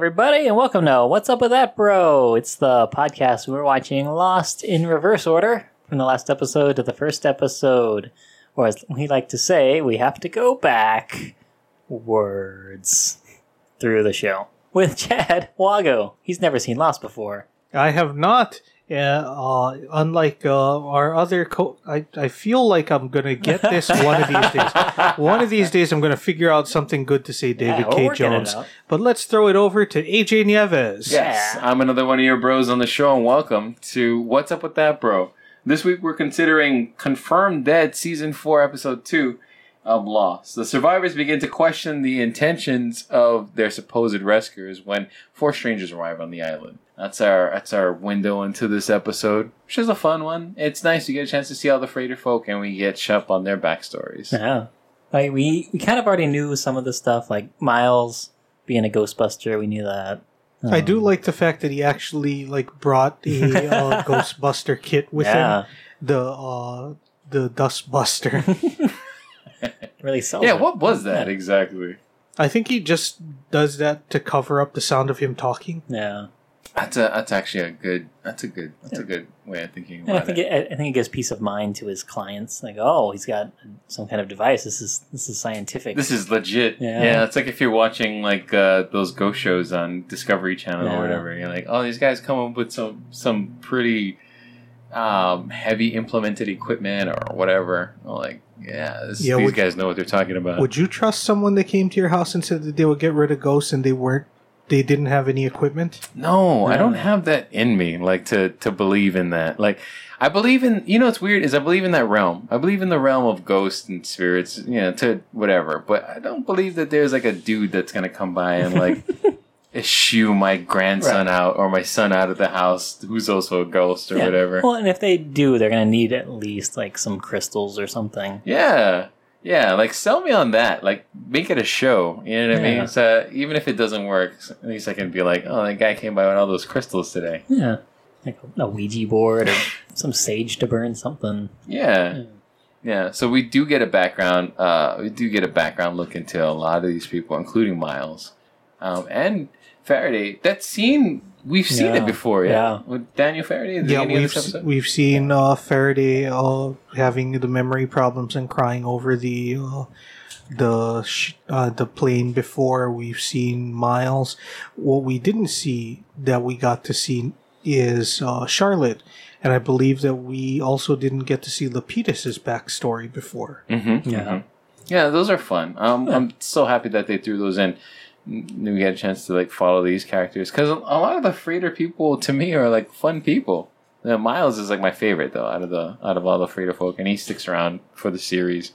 Everybody, and welcome to What's Up with That Bro? It's the podcast we're watching Lost in reverse order from the last episode to the first episode. Or as we like to say, we have to go back words through the show. With Chad Wago. He's never seen Lost before. I have not. Uh, uh, unlike uh, our other co, I, I feel like I'm gonna get this one of these days. One of these days, I'm gonna figure out something good to say, David we're K. working it Jones. out. But let's throw it over to AJ Nieves. Yes, I'm another one of your bros on the show, and welcome to What's Up with That Bro. This week we're considering Confirmed Dead Season 4, Episode 2 of Lost. The survivors begin to question the intentions of their supposed rescuers when four strangers arrive on the island. That's our that's our window into this episode, which is a fun one. It's nice to get a chance to see all the freighter folk and we get up on their backstories. Yeah. Like, we, we kind of already knew some of the stuff, like Miles being a Ghostbuster, we knew that. I Um, do like the fact that he actually like brought a uh, Ghostbuster kit with Yeah. him. The uh, the Dustbuster. Really sells Yeah, it. what was that Yeah. exactly? I think he just does that to cover up the sound of him talking. Yeah. That's a that's actually a good that's a good that's a good way of thinking And about I think it. it, I think it gives peace of mind to his clients. Like, oh, he's got some kind of device. This is this is scientific. This is legit. Yeah. Yeah. it's like if you're watching like uh, those ghost shows on Discovery Channel Yeah. or whatever. You're like, oh, these guys come up with some some pretty um, heavy implemented equipment or whatever. I'm like, yeah, this, Yeah, these would- guys know what they're talking about. Would you trust someone that came to your house and said that they would get rid of ghosts and they weren't? They didn't have any equipment. No, I don't have that in me. Like to to believe in that. Like I believe in. You know, what's weird is I believe in that realm. I believe in the realm of ghosts and spirits. You know, to whatever. But I don't believe that there's like a dude that's gonna come by and like eschew my grandson Right. out or my son out of the house, who's also a ghost or Yeah. whatever. Well, and if they do, they're going to need at least like some crystals or something. yeah. Yeah, like sell me on that. Like make it a show. You know what I Yeah. mean? So even if it doesn't work, at least I can be like, oh, that guy came by with all those crystals today. Yeah. Like a Ouija board or some sage to burn something. Yeah. Yeah. Yeah. So we do get a background. Uh, we do get a background look into a lot of these people, including Miles, um, and Faraday. That scene we've seen Yeah. it before. Yeah. Yeah. With Daniel Faraday. The Yeah, we've s- we've seen uh, Faraday uh, having the memory problems and crying over the uh, the sh- uh, the plane before. We've seen Miles. What we didn't see that we got to see is uh, Charlotte, and I believe that we also didn't get to see Lapidus's backstory before. Mm-hmm. Yeah. Yeah. Those are fun. Um, Yeah. I'm so happy that they threw those in. We get a chance to like follow these characters because a lot of the freighter people to me are like fun people. You know, Miles is like my favorite though out of the out of all the freighter folk, and he sticks around for the series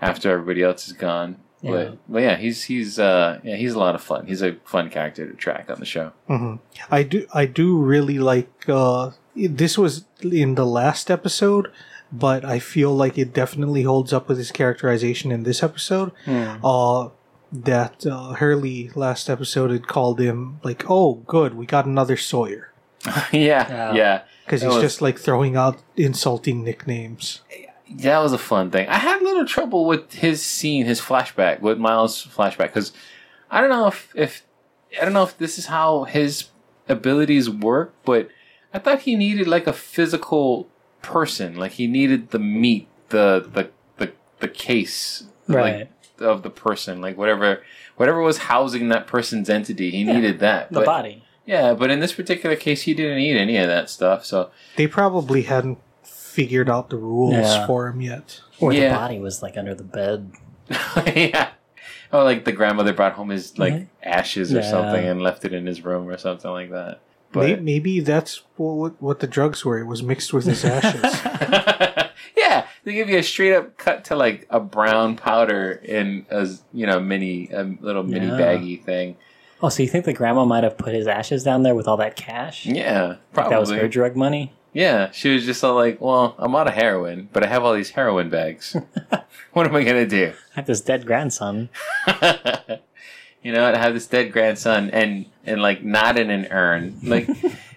after everybody else is gone. Yeah. But but yeah, he's he's uh yeah he's a lot of fun. He's a fun character to track on the show. hmm I do I do really like uh this was in the last episode, but I feel like it definitely holds up with his characterization in this episode. Uh that uh, Hurley last episode had called him like, "Oh, good, we got another Sawyer," yeah, Yeah. yeah, because That he's was- just like throwing out insulting nicknames. That was a fun thing. I had a little trouble with his scene, his flashback, with Miles' flashback, because I don't know if, if I don't know if this is how his abilities work, but I thought he needed like a physical person, like he needed the meat, the the the, the case, Right. like of the person, like whatever whatever was housing that person's entity, he Yeah. needed that. The But- body. Yeah, but in this particular case, he didn't need any of that stuff. So They probably hadn't figured out the rules Yeah. for him yet. Or Yeah. the body was like under the bed. yeah. Oh, like the grandmother brought home his like Mhm. ashes or Yeah. something and left it in his room or something like that. May- But Maybe that's what, what the drugs were. It was mixed with his ashes. they give you a straight up cut to like a brown powder in a you know mini a little mini Yeah. baggy thing. Oh, so you think the grandma might have put his ashes down there with all that cash? Yeah, Like that was her drug money? Yeah, she was just all like, "Well, I'm out of heroin, but I have all these heroin bags. what am I gonna do?" I have this dead grandson. you know, I have this dead grandson, and and like not in an urn. Like,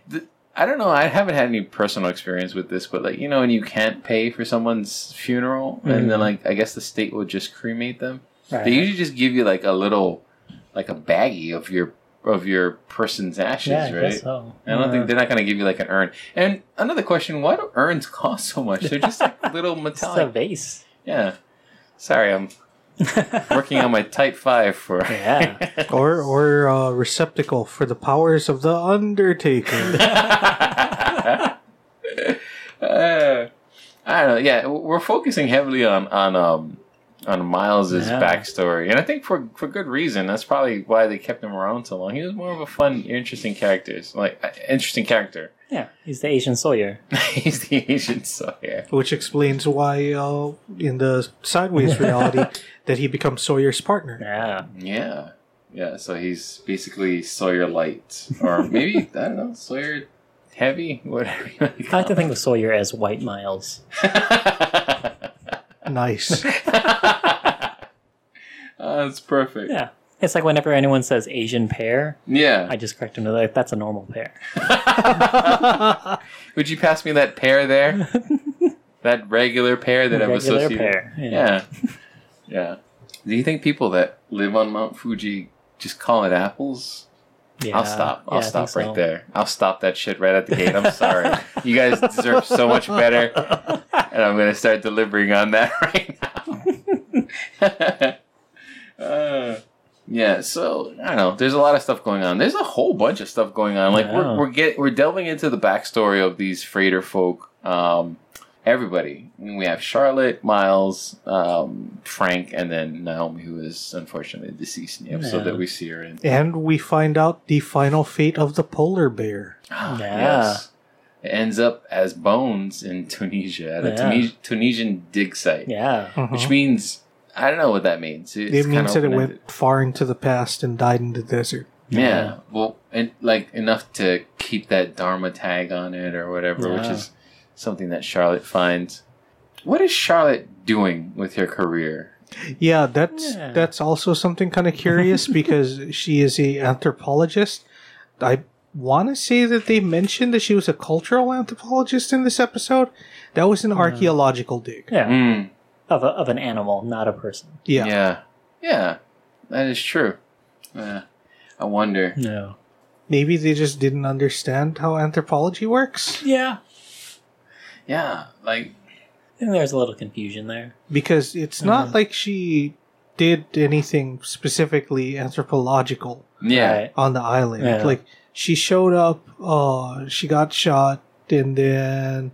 I don't know. I haven't had any personal experience with this, but like you know, when you can't pay for someone's funeral, and then Mhm. like I guess the state will just cremate them. Right. They usually just give you like a little, like a baggie of your of your person's ashes, yeah, I right? guess so. I don't Uh, think they're not going to give you like an urn. And another question: Why do urns cost so much? They're just like little it's a metallic. vase. Yeah. Sorry, I'm working on my type five for. Yeah. Or or uh, receptacle for the powers of the Undertaker. Uh, I don't know. Yeah, we're focusing heavily on on um on Miles's Yeah. backstory, and I think for for good reason. That's probably why they kept him around so long. He was more of a fun, interesting character, like uh, interesting character. yeah. He's the Asian Sawyer. He's the Asian Sawyer. which explains why uh, in the sideways reality that he becomes Sawyer's partner. Yeah. Yeah, yeah. So he's basically Sawyer light, or maybe I don't know, Sawyer heavy, whatever. You want I call like to think of Sawyer as White Miles. Nice. Uh, that's perfect. Yeah. It's like whenever anyone says Asian pear, Yeah. I just correct them to like that's a normal pear. Would you pass me that pear there? that regular pear that I've Regular associated. pear. Yeah. yeah. Do you think people that live on Mount Fuji just call it apples? Yeah. I'll stop. I'll Yeah, I stop think right so. there. I'll stop that shit right at the gate. I'm sorry. you guys deserve so much better. And I'm going to start delivering on that right now. uh, yeah, so I don't know. There's a lot of stuff going on. There's a whole bunch of stuff going on. Like Yeah. we're we're get we're delving into the backstory of these freighter folk. Um, everybody. We have Charlotte, Miles, um, Frank, and then Naomi, who is unfortunately deceased in the episode Yeah. that we see her in. and we find out the final fate of the polar bear. Yeah. It ends up as bones in Tunisia at a Yeah. Tunis- Tunisian dig site, Yeah. Uh-huh. which means I don't know what that means. It's it means that it went far into the past and died in the desert. Yeah. Well, and like enough to keep that Dharma tag on it or whatever, which is something that Charlotte finds. What is Charlotte doing with her career? Yeah, that's Yeah. that's also something kind of curious because she is a anthropologist. I want to say that they mentioned that she was a cultural anthropologist in this episode. That was an archaeological dig. Yeah. Mm, Of, a, of an animal, not a person. Yeah. yeah. Yeah. That is true. Yeah. I wonder. No. Maybe they just didn't understand how anthropology works Yeah. Yeah. Like, I think there's a little confusion there. because it's not like she did anything specifically anthropological yeah. On the island. Yeah. Like she showed up, uh, she got shot, and then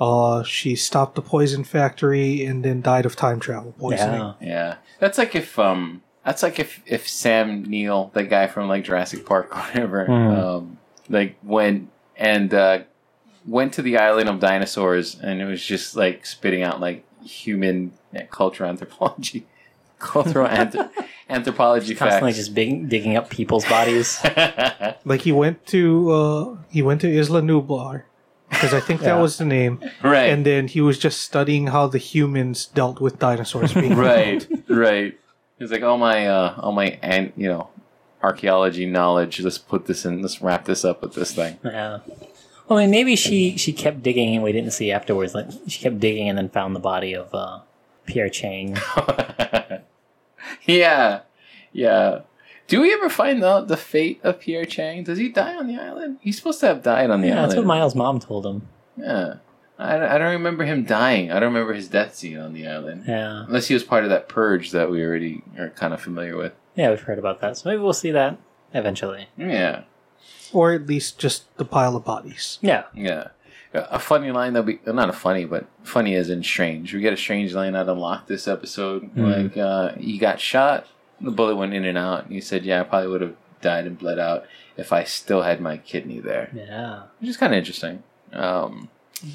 uh, she stopped the poison factory, and then died of time travel poisoning. Yeah. Yeah. That's like if, um, that's like if, if Sam Neill, the guy from like Jurassic Park or whatever, Hmm. um, like went and, uh, went to the island of dinosaurs and it was just like spitting out like human culture anthropology, cultural anthrop- anthropology Constantly facts. just big, digging up people's bodies. Like he went to uh, he went to Isla Nublar because I think that Yeah. was the name, right. and then he was just studying how the humans dealt with dinosaurs being right. Right. It's like all my uh all my and you know archaeology knowledge. Let's put this in. Let's wrap this up with this thing. yeah. Well, I mean, maybe she she kept digging and we didn't see afterwards. Like she kept digging and then found the body of uh, Pierre Chang. yeah. Yeah. Do we ever find out the fate of Pierre Chang? Does he die on the island? He's supposed to have died on the Yeah, island. that's what Miles' mom told him. Yeah. I, I don't remember him dying. I don't remember his death scene on the island. Yeah, Unless he was part of that purge that we already are kind of familiar with. yeah, we've heard about that. So maybe we'll see that eventually. Yeah. or at least just the pile of bodies. Yeah, Yeah. A funny line that we, not a funny, but funny as in strange. We get a strange line out of Locke this episode. Like, uh, he got shot, the bullet went in and out, and he said, Yeah, I probably would have died and bled out if I still had my kidney there. yeah. Which is kind of interesting. Um,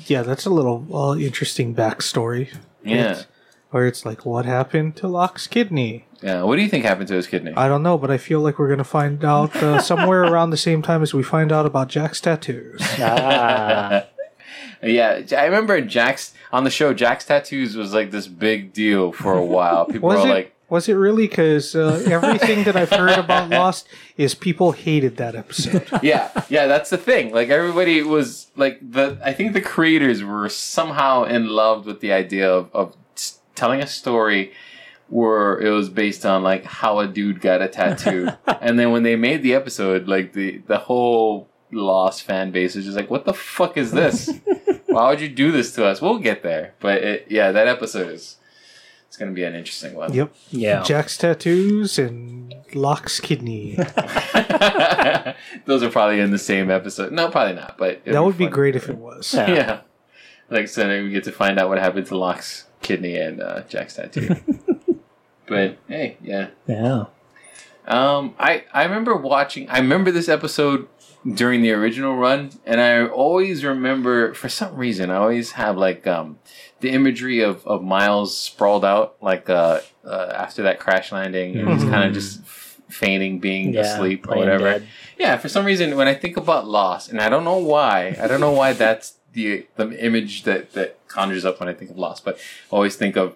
Yeah, that's a little uh, interesting backstory. yeah. It's- where it's like, what happened to Locke's kidney? Yeah. What do you think happened to his kidney? I don't know, but I feel like we're gonna find out uh, somewhere around the same time as we find out about Jack's tattoos. Ah, Yeah, I remember Jack's on the show. Jack's tattoos was like this big deal for a while. People Was were it? like, was it really? Because uh, everything that I've heard about Lost is people hated that episode. yeah, yeah, that's the thing. Like everybody was like the. I think the creators were somehow in love with the idea of of telling a story where it was based on like how a dude got a tattoo, and then when they made the episode, like the the whole Lost fan base is just like, "What the fuck is this? Why would you do this to us?" We'll get there, but it, yeah, that episode is it's gonna be an interesting one. Yep. Yeah. Jack's tattoos and Locke's kidney. Those are probably in the same episode. No, probably not. But that would be fun. great if it was. Yeah. Yeah. Like so, then we get to find out what happened to Locke's kidney and uh, Jack's tattoo. but hey, yeah. Yeah. Um, I I remember watching. I remember this episode during the original run, and I always remember for some reason I always have like um the imagery of of Miles sprawled out like uh, uh after that crash landing, and he's kind of just f- feigning being Yeah. asleep or whatever. dead. Yeah, for some reason, when I think about Lost, and I don't know why, I don't know why that's the the image that that conjures up when I think of Lost, but I always think of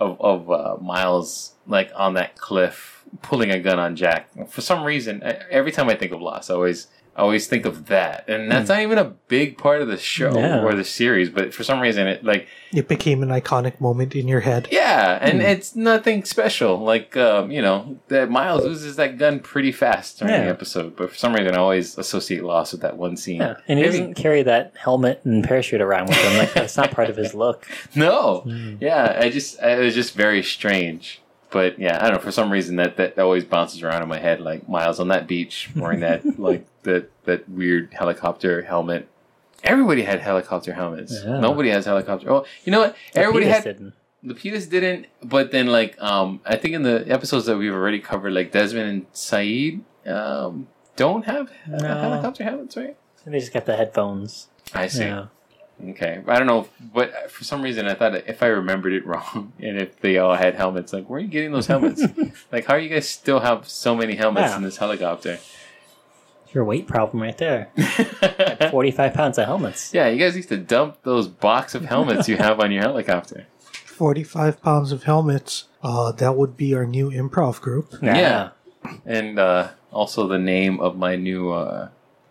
of of uh, Miles like on that cliff pulling a gun on Jack. For some reason, every time I think of Lost, I always I always think of that, and that's not even a big part of the show Yeah. or the series, but for some reason, it like It became an iconic moment in your head. yeah, and Hmm. it's nothing special. Like um, you know, that Miles loses that gun pretty fast during the episode, but for some reason, I always associate loss with that one scene. Yeah. And he Maybe- doesn't carry that helmet and parachute around with him. Like that's not part of his look. No, Mm. yeah, I just it was just very strange. But yeah, I don't know. For some reason, that, that always bounces around in my head, like Miles on that beach wearing that like that that weird helicopter helmet. Everybody had helicopter helmets. Yeah. Nobody has helicopter. Oh, you know what? Everybody Lapidus had didn't. Lapidus didn't, but then like um, I think in the episodes that we've already covered, like Desmond and Sayid um, don't have No. helicopter helmets, right? They just got the headphones. I see. Yeah. Okay, I don't know, but for some reason I thought if I remembered it wrong, and if they all had helmets, like where are you getting those helmets? like how are you guys still have so many helmets Yeah. in this helicopter? Your weight problem right there. 45 pounds of helmets. yeah, you guys used to dump those box of helmets you have on your helicopter. 45 pounds of helmets. Uh, that would be our new improv group. Yeah. and uh, also the name of my new uh,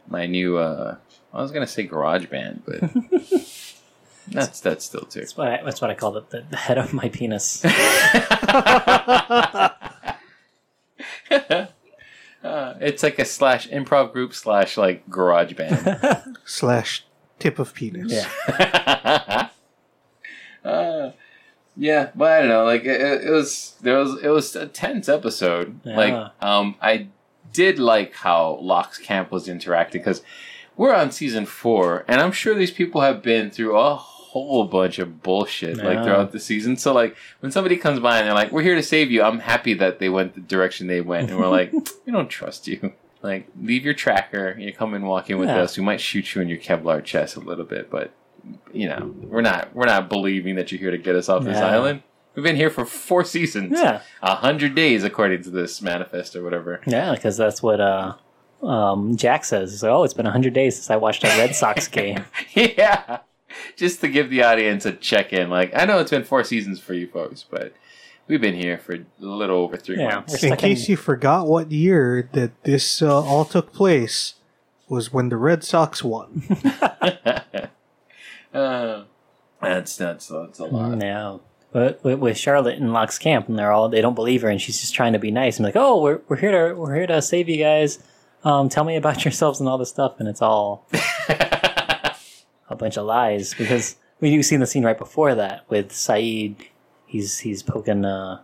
my new uh, I was gonna say garage band, but that's that's still too. That's what I, that's what I called it. The, the head of my penis. Uh, it's like a slash improv group slash like garage band. Slash tip of penis. Yeah. uh, yeah, but I don't know. Like it, it was, there was, it was a tense episode. Yeah. Like, um, I did like how Locke's camp was interacting because we're on season four, and I'm sure these people have been through a whole bunch of bullshit like Yeah. throughout the season. So like when somebody comes by and they're like, "We're here to save you," I'm happy that they went the direction they went, and we're like, "We don't trust you." Like, leave your tracker. You come and walk in with Yeah. us. We might shoot you in your Kevlar chest a little bit, but you know, we're not we're not believing that you're here to get us off this Yeah. island. We've been here for four seasons, Yeah. a hundred days according to this manifest or whatever. Yeah, because that's what uh, um, Jack says. He's like, oh, it's been 100 days since I watched a Red Sox game. yeah, just to give the audience a check in. Like, I know it's been four seasons for you folks, but we've been here for a little over three Yeah. months. In stuck in- case you forgot what year that this uh, all took place, was when the Red Sox won. uh, that's that's that's a lot. No. But with, with Charlotte in Locke's camp, and they're all they don't believe her, and she's just trying to be nice. I'm like, oh, we're, we're here to we're here to save you guys. Um, tell me about yourselves and all this stuff, and it's all a bunch of lies because we do see the scene right before that with Sayid. He's he's poking uh,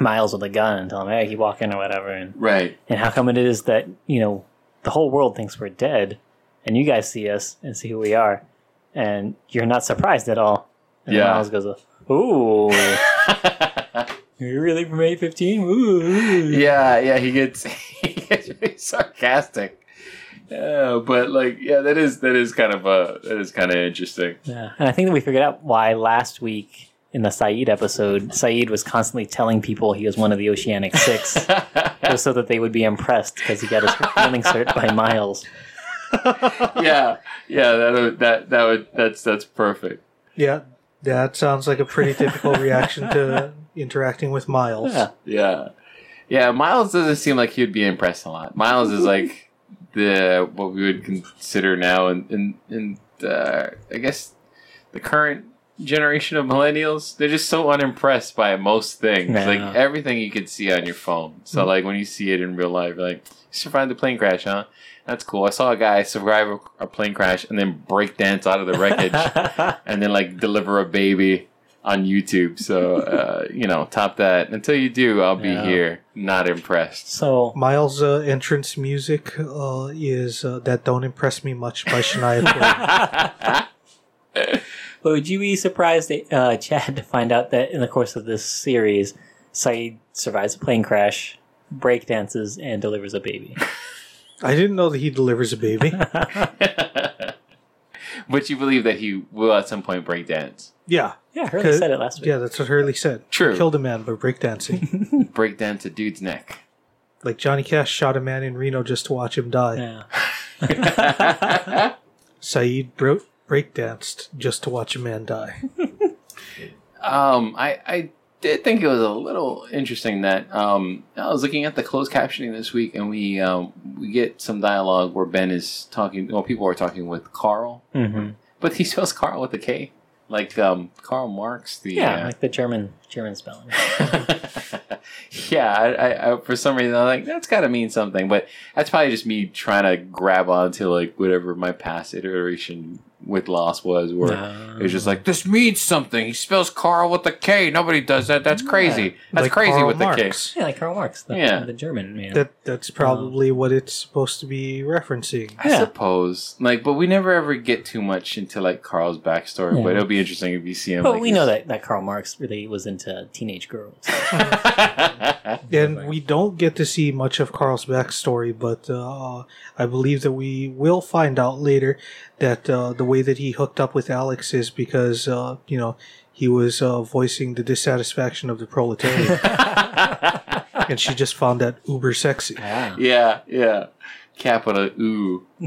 Miles with a gun and telling him, "Hey, keep walking" or whatever. And right. and how come it is that you know the whole world thinks we're dead, and you guys see us and see who we are, and you're not surprised at all. And Yeah. Miles goes, "Ooh, you're really from 815? Ooh, yeah, yeah. He gets he gets really sarcastic. Yeah, but like, yeah, that is that is kind of uh that is kind of interesting. Yeah, and I think that we figured out why last week in the Sayid episode, Sayid was constantly telling people he was one of the Oceanic Six, just so that they would be impressed because he got his feelings hurt by Miles. yeah, yeah. That would, that that would that's that's perfect. yeah, that sounds like a pretty typical reaction to interacting with Miles. Yeah, Yeah, yeah. Miles doesn't seem like he would be impressed a lot. Miles is like the what we would consider now, in in, in uh, I guess the current generation of millennials. They're just so unimpressed by most things, Yeah. like everything you could see on your phone. So Mm. like when you see it in real life, like you survived the plane crash, huh? That's cool. I saw a guy survive a, a plane crash and then break dance out of the wreckage and then like deliver a baby on YouTube. So uh, you know, top that. Until you do, I'll be Yeah. here, not impressed. so Miles' uh, entrance music uh, is uh, "That Don't Impress Me Much" by Shania Twain. But would you be surprised, uh, Chad, to find out that in the course of this series, Sayid survives a plane crash, breakdances, and delivers a baby? I didn't know that he delivers a baby. but you believe that he will at some point break dance. Yeah, Yeah, Hurley Cause- said it last week. yeah, that's what Hurley said. True. Killed a man by breakdancing. Break dance a dude's neck. like Johnny Cash shot a man in Reno just to watch him die. Yeah. Sayid bro- breakdanced just to watch a man die. Um, I, I did think it was a little interesting that um, I was looking at the closed captioning this week, and we um, we get some dialogue where Ben is talking. Well, people are talking with Carl, hmm but he spells Carl with a K, like um, Karl Marx. The Yeah, uh, like the German German spelling. yeah, I, I, I, for some reason I'm like that's got to mean something, but that's probably just me trying to grab onto like whatever my past iteration with Lost was, where No. it was just like this means something. He spells Carl with a K. Nobody does that. That's crazy. That's Like crazy Karl with the K. Yeah, like Karl Marx, the, Yeah. the German man. That that's probably what it's supposed to be referencing. I Yeah. suppose, like, but we never ever get too much into like Carl's backstory. Yeah. But it'll be interesting if you see him. but like, we know that, that Karl Marx really was into teenage girls. And we don't get to see much of Carl's backstory, but uh, I believe that we will find out later that uh, the way that he hooked up with Alex is because, uh, you know, he was uh, voicing the dissatisfaction of the proletariat, and she just found that uber sexy. yeah. yeah, yeah. Capital ooh.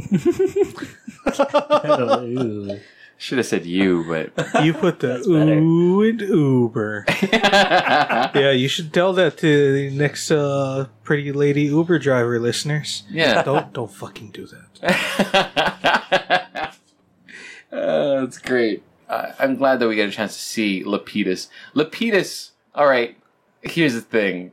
Ooh. Should have said you, but You put the That's ooh and Uber. Yeah, you should tell that to the next uh, pretty lady Uber driver listeners. yeah. Don't don't fucking do that. Uh, that's great. Uh, I'm glad that we get a chance to see Lapidus. Lapidus. All right. Here's the thing.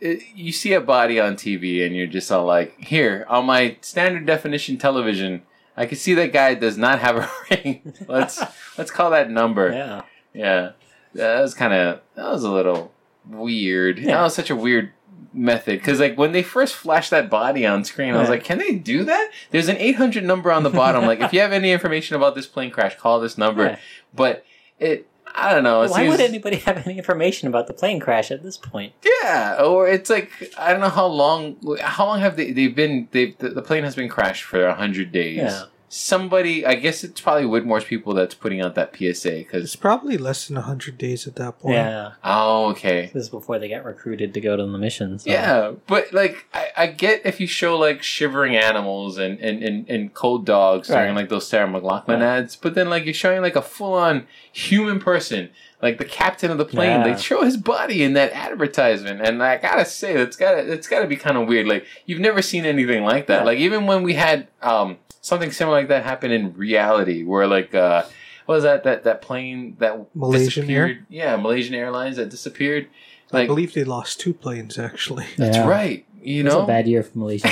It, you see a body on TV, and you're just all like, "Here on my standard definition television, I can see that guy does not have a ring. let's let's call that number." Yeah. Yeah, that was kind of that was a little weird. Yeah. That was such a weird method because like when they first flashed that body on screen, I was like, can they do that? There's an 800 number on the bottom. like if you have any information about this plane crash, call this number. Yeah. But it, I don't know. Why seems, would anybody have any information about the plane crash at this point? Yeah, or it's like I don't know how long. How long have they? They've been. They the, plane has been crashed for hundred days. Yeah. Somebody, I guess it's probably Widmore's people that's putting out that PSA because. It's probably less than hundred days at that point. Yeah. Oh, okay. This is before they got recruited to go to the missions. So. Yeah, but like I, I get if you show like shivering animals and and, and, and cold dogs during Right. like those Sarah McLachlan Right. ads, but then like you're showing like a full on human person, like the captain of the plane. Yeah. They show his body in that advertisement, and I gotta say it's gotta that's gotta be kind of weird. Like you've never seen anything like that. Yeah. Like even when we had um something similar like that happen in reality, where like uh. What was that? That that plane that Malaysian Air? disappeared? Yeah, Malaysian Airlines that disappeared. I Like believe they lost two planes actually. that's Yeah. right. You It was know, a bad year for Malaysian.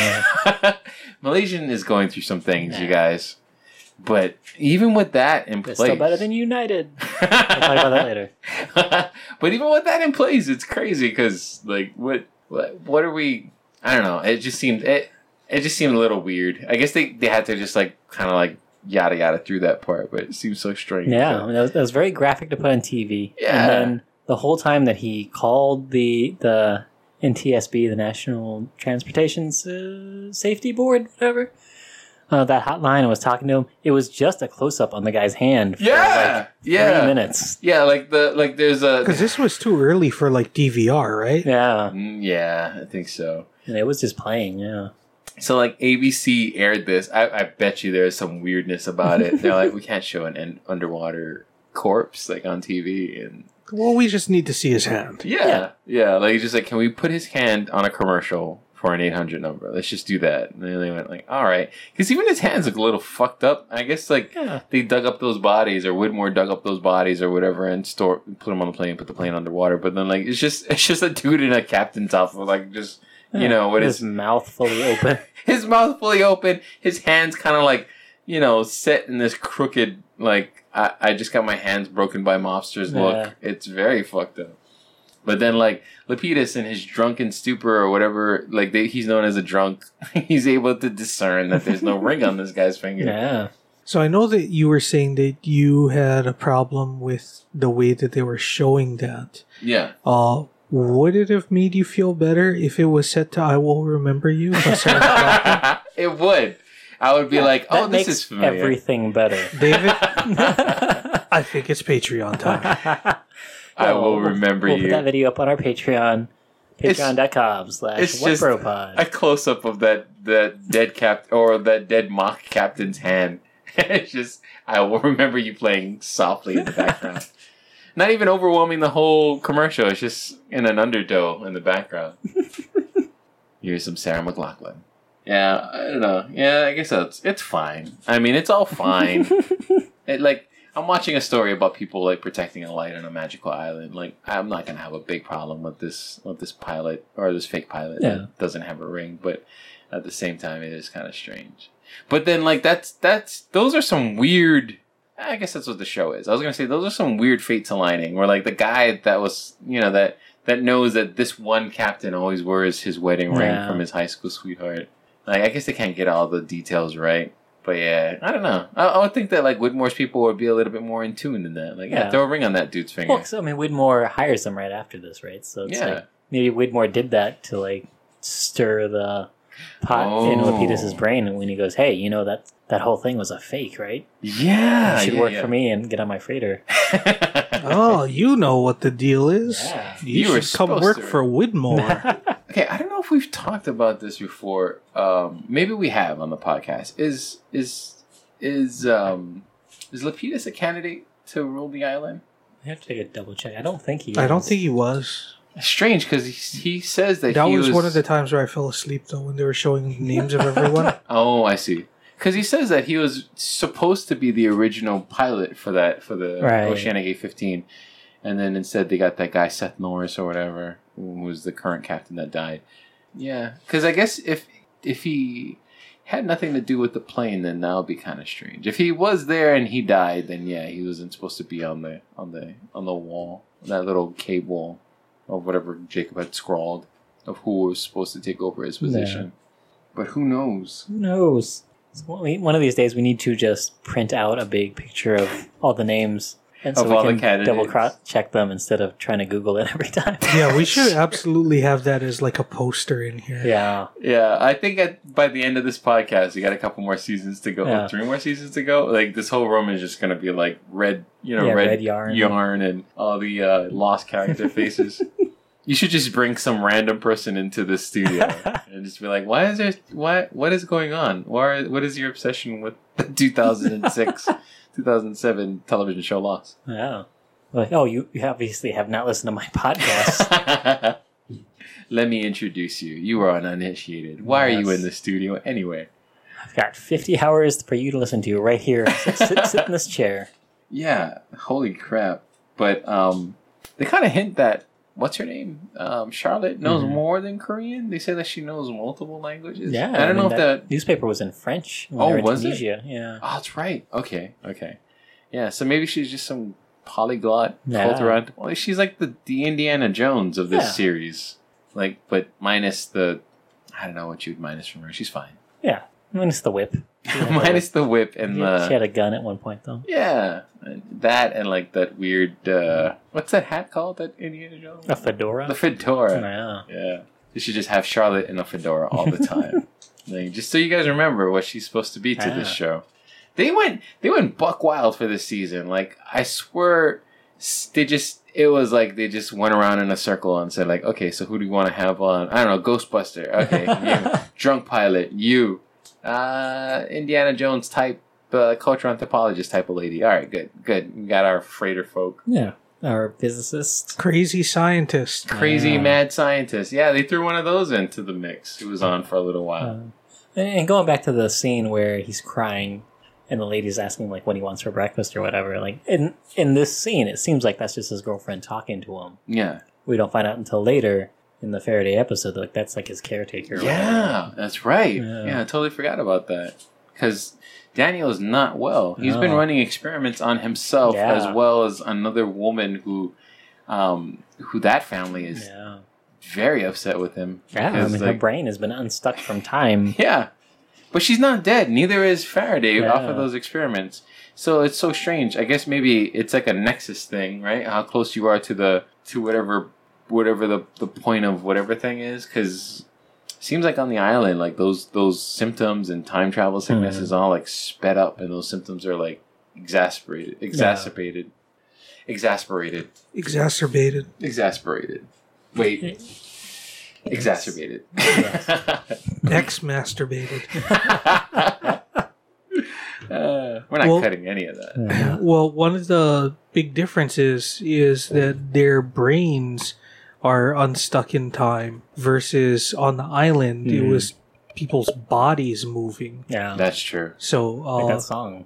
Malaysian is going through some things, you guys. But even with that in It's place, still better than United. We'll talk about that later. but even with that in place, it's crazy because like what what what are we? I don't know. It just seemed it it just seemed a little weird. I guess they they had to just like kind of like yada yada through that part, but it seems so strange. Yeah, I mean, that, was, that was very graphic to put on TV. Yeah. And then the whole time that he called the the NTSB, the National Transportation Safety Board, whatever, uh, that hotline and was talking to him, it was just a close up on the guy's hand for yeah, like yeah, three minutes. yeah. Like the like there's a Because this was too early for like DVR, right? Yeah, Mm, yeah, I think so. and it was just playing. Yeah, So like ABC aired this. I, I bet you there's some weirdness about it. They're like, we can't show an, an underwater corpse like on TV, and Well, we just need to see his hand. yeah, yeah, Like just like, can we put his hand on a commercial for an 800 number. Let's just do that. And then they went like, all right. Because even his hands look a little fucked up. I guess like Yeah. they dug up those bodies or Widmore dug up those bodies or whatever and store put them on the plane, put the plane underwater. But then like it's just it's just a dude in a captain's outfit, like just you know what his is mouth fully open. his mouth fully open, his hands kind of like you know set in this crooked like I, I just got my hands broken by mobsters Yeah. look. It's very fucked up. But then like Lapidus in his drunken stupor or whatever, like they, he's known as a drunk, he's able to discern that there's no ring on this guy's finger. yeah. So I know that you were saying that you had a problem with the way that they were showing that. Yeah. Uh, would it have made you feel better if it was set to "I will remember you"? by Sarah McLachlan? it would. I would be like, oh, this makes is familiar. everything better. David, I think it's Patreon time. I will remember we'll you. put that video up on our Patreon. It's- Patreon.com slash it's just WhatBroPod. a close up of that that dead cap or that dead mock captain's hand. it's just I will remember you playing softly in the background. Not even overwhelming the whole commercial. It's just in an undertow in the background. Here's some Sarah McLachlan. Yeah, I don't know. Yeah, I guess that's it's fine. I mean, it's all fine. it like I'm watching a story about people like protecting a light on a magical island. Like I'm not gonna have a big problem with this with this pilot or this fake pilot Yeah. that doesn't have a ring, but at the same time it is kind of strange. But then like that's that's those are some weird I guess that's what the show is. I was gonna say those are some weird fates aligning where like the guy that was you know that that knows that this one captain always wears his wedding ring Yeah. from his high school sweetheart. Like I guess they can't get all the details right. But yeah, I don't know. I, I would think that like Widmore's people would be a little bit more in tune than that. Like, yeah, Yeah. throw a ring on that dude's finger. well, so, I mean, Widmore hires them right after this, right? So it's Yeah. like maybe Widmore did that to like stir the pot in Oh. Lapidus's brain, and when he goes, "Hey, you know that that whole thing was a fake, right? yeah, you should yeah, work yeah. for me and get on my freighter." oh, you know what the deal is. Yeah. You, You should come work to. for Widmore. okay, I don't know if we've talked about this before. Um, maybe we have on the podcast. Is is is um is Lapidus a candidate to rule the island? I have to take a double check. I don't think he. I don't think he was. Strange because he, he says that, That he was, one of the times where I fell asleep though when they were showing names of everyone. Oh, I see. Because he says that he was supposed to be the original pilot for that for the Right. Oceanic 815, and then instead they got that guy Seth Norris or whatever, who was the current captain that died. Yeah, because I guess if if he had nothing to do with the plane, then that would be kind of strange. If he was there and he died, then yeah, he wasn't supposed to be on the on the on the wall, that little cable, or whatever Jacob had scrawled of who was supposed to take over his position. But who knows? Who knows? One of these days, we need to just print out a big picture of all the names, and so Of we all the can candidates. double cross check them instead of trying to Google it every time. yeah, we should absolutely have that as like a poster in here. yeah, Yeah, I think at, by the end of this podcast, we got a couple more seasons to go, Yeah. three more seasons to go. Like this whole room is just gonna be like red, you know, Yeah, red, red yarn. yarn, and all the uh, lost character faces. you should just bring some random person into the studio and just be like, "Why is there? Why? What is going on? Why? What is your obsession with 2006, 2007 television show Lost?" yeah. Like, oh, you, you obviously have not listened to my podcast. Let me introduce you. You are an uninitiated. Why are you in the studio anyway? I've got 50 hours for you to listen to right here. Sit, sit, sit in this chair. Yeah, holy crap. But um they kind of hint that what's her name? Um Charlotte knows Mhm. more than Korean. They say that she knows multiple languages. Yeah, I don't mean, know if that newspaper was in French. Oh, they were in was it? Yeah. Oh, that's right. Okay, okay. Yeah, so maybe she's just some polyglot Yeah. cult around. Well, she's like the the Indiana Jones of this Yeah. series. Like but minus the I don't know what you'd minus from her. She's fine. Yeah. Minus the whip. Minus the whip and Yeah, the she had a gun at one point, though. Yeah, that and like that weird. uh What's that hat called? That Indiana Jones. A fedora. The fedora. yeah. Yeah, you should just have Charlotte in a fedora all the time. like, just so you guys remember what she's supposed to be to this show. They went. They went buck wild for this season. Like I swear, they just. It was like they just went around in a circle and said like, okay, so who do you want to have on? I don't know, Ghostbuster. Okay, you. Drunk pilot. You. Uh, Indiana Jones type. Uh, culture anthropologist type of lady. All right, good, good. We got our freighter folk. Yeah. our physicist. Crazy scientist. Crazy Yeah. mad scientist. Yeah, they threw one of those into the mix. It was on for a little while. Uh, and and going back to the scene where he's crying and the lady's asking like what he wants for breakfast or whatever. Like in in this scene, it seems like that's just his girlfriend talking to him. yeah. We don't find out until later in the Faraday episode. Like that's like his caretaker. Yeah, that's right. Yeah. Yeah, I totally forgot about that. Because Daniel is not well. He's been running experiments on himself Yeah. as well as another woman who, um, who that family is. Yeah. very upset with him. Yeah, I Because, mean, her brain has been unstuck from time. Yeah. But she's not dead. Neither is Faraday off of those experiments. So it's so strange. I guess maybe it's like a nexus thing, right? How close you are to the to whatever whatever the the point of whatever thing is cuz seems like on the island like those those symptoms and time travel sickness Mhm. is all like sped up and those symptoms are like exasperated exacerbated exasperated Exacerbated. exasperated wait exacerbated Ex masturbated. Uh, we're not Well- cutting any of that. Yeah. Well, one of the big differences is that their brains are unstuck in time versus on the island it Mhm. was people's bodies moving. Yeah. That's true. So, like uh, that song.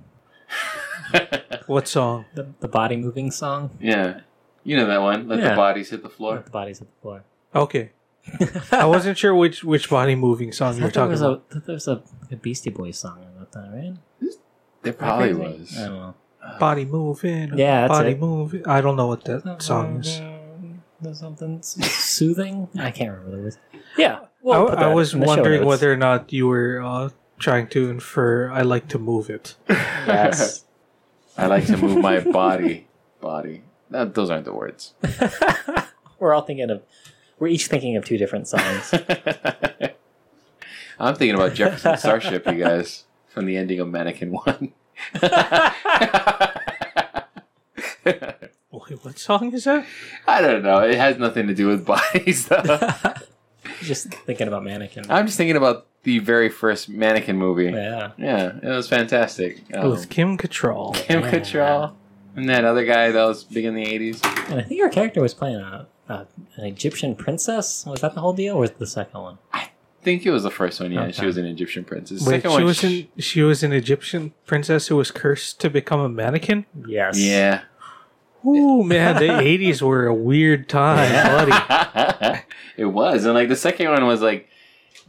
what song? The, the body moving song. yeah. You know that one. Let Yeah. the bodies hit the floor. Let the bodies hit the floor. Okay, I wasn't sure which which body moving song you thought were talking was, about. a, there was a, a Beastie Boys song about that, right? There probably was. I don't know. Body moving. Yeah, body it. moving. I don't know what that song is. There's something soothing. I can't remember the words. Yeah. I, I was in the show wondering whether or not you were uh, trying to infer I like to move it. Yes. I like to move my body. Body. That, those aren't the words. we're all thinking of. We're each thinking of two different songs. I'm thinking about Jefferson Starship, you guys, from the ending of Mannequin 1. Wait, what song is that? I don't know. It has nothing to do with bodies, though. Just thinking about mannequin. I'm just thinking about the very first Mannequin movie. yeah. Yeah, it was fantastic. Um, With Kim Cattrall. Kim Yeah. Cattrall. And that other guy that was big in the 80s. And I think your character was playing a, a an Egyptian princess. Was that the whole deal, or was it the second one? I think it was the first one, yeah. She was an Egyptian princess. Wait, Second she one, was sh- an she was an Egyptian princess who was cursed to become a mannequin. Yes. Yeah. Ooh, man, the '80s were a weird time, buddy. it was. And like the second one was like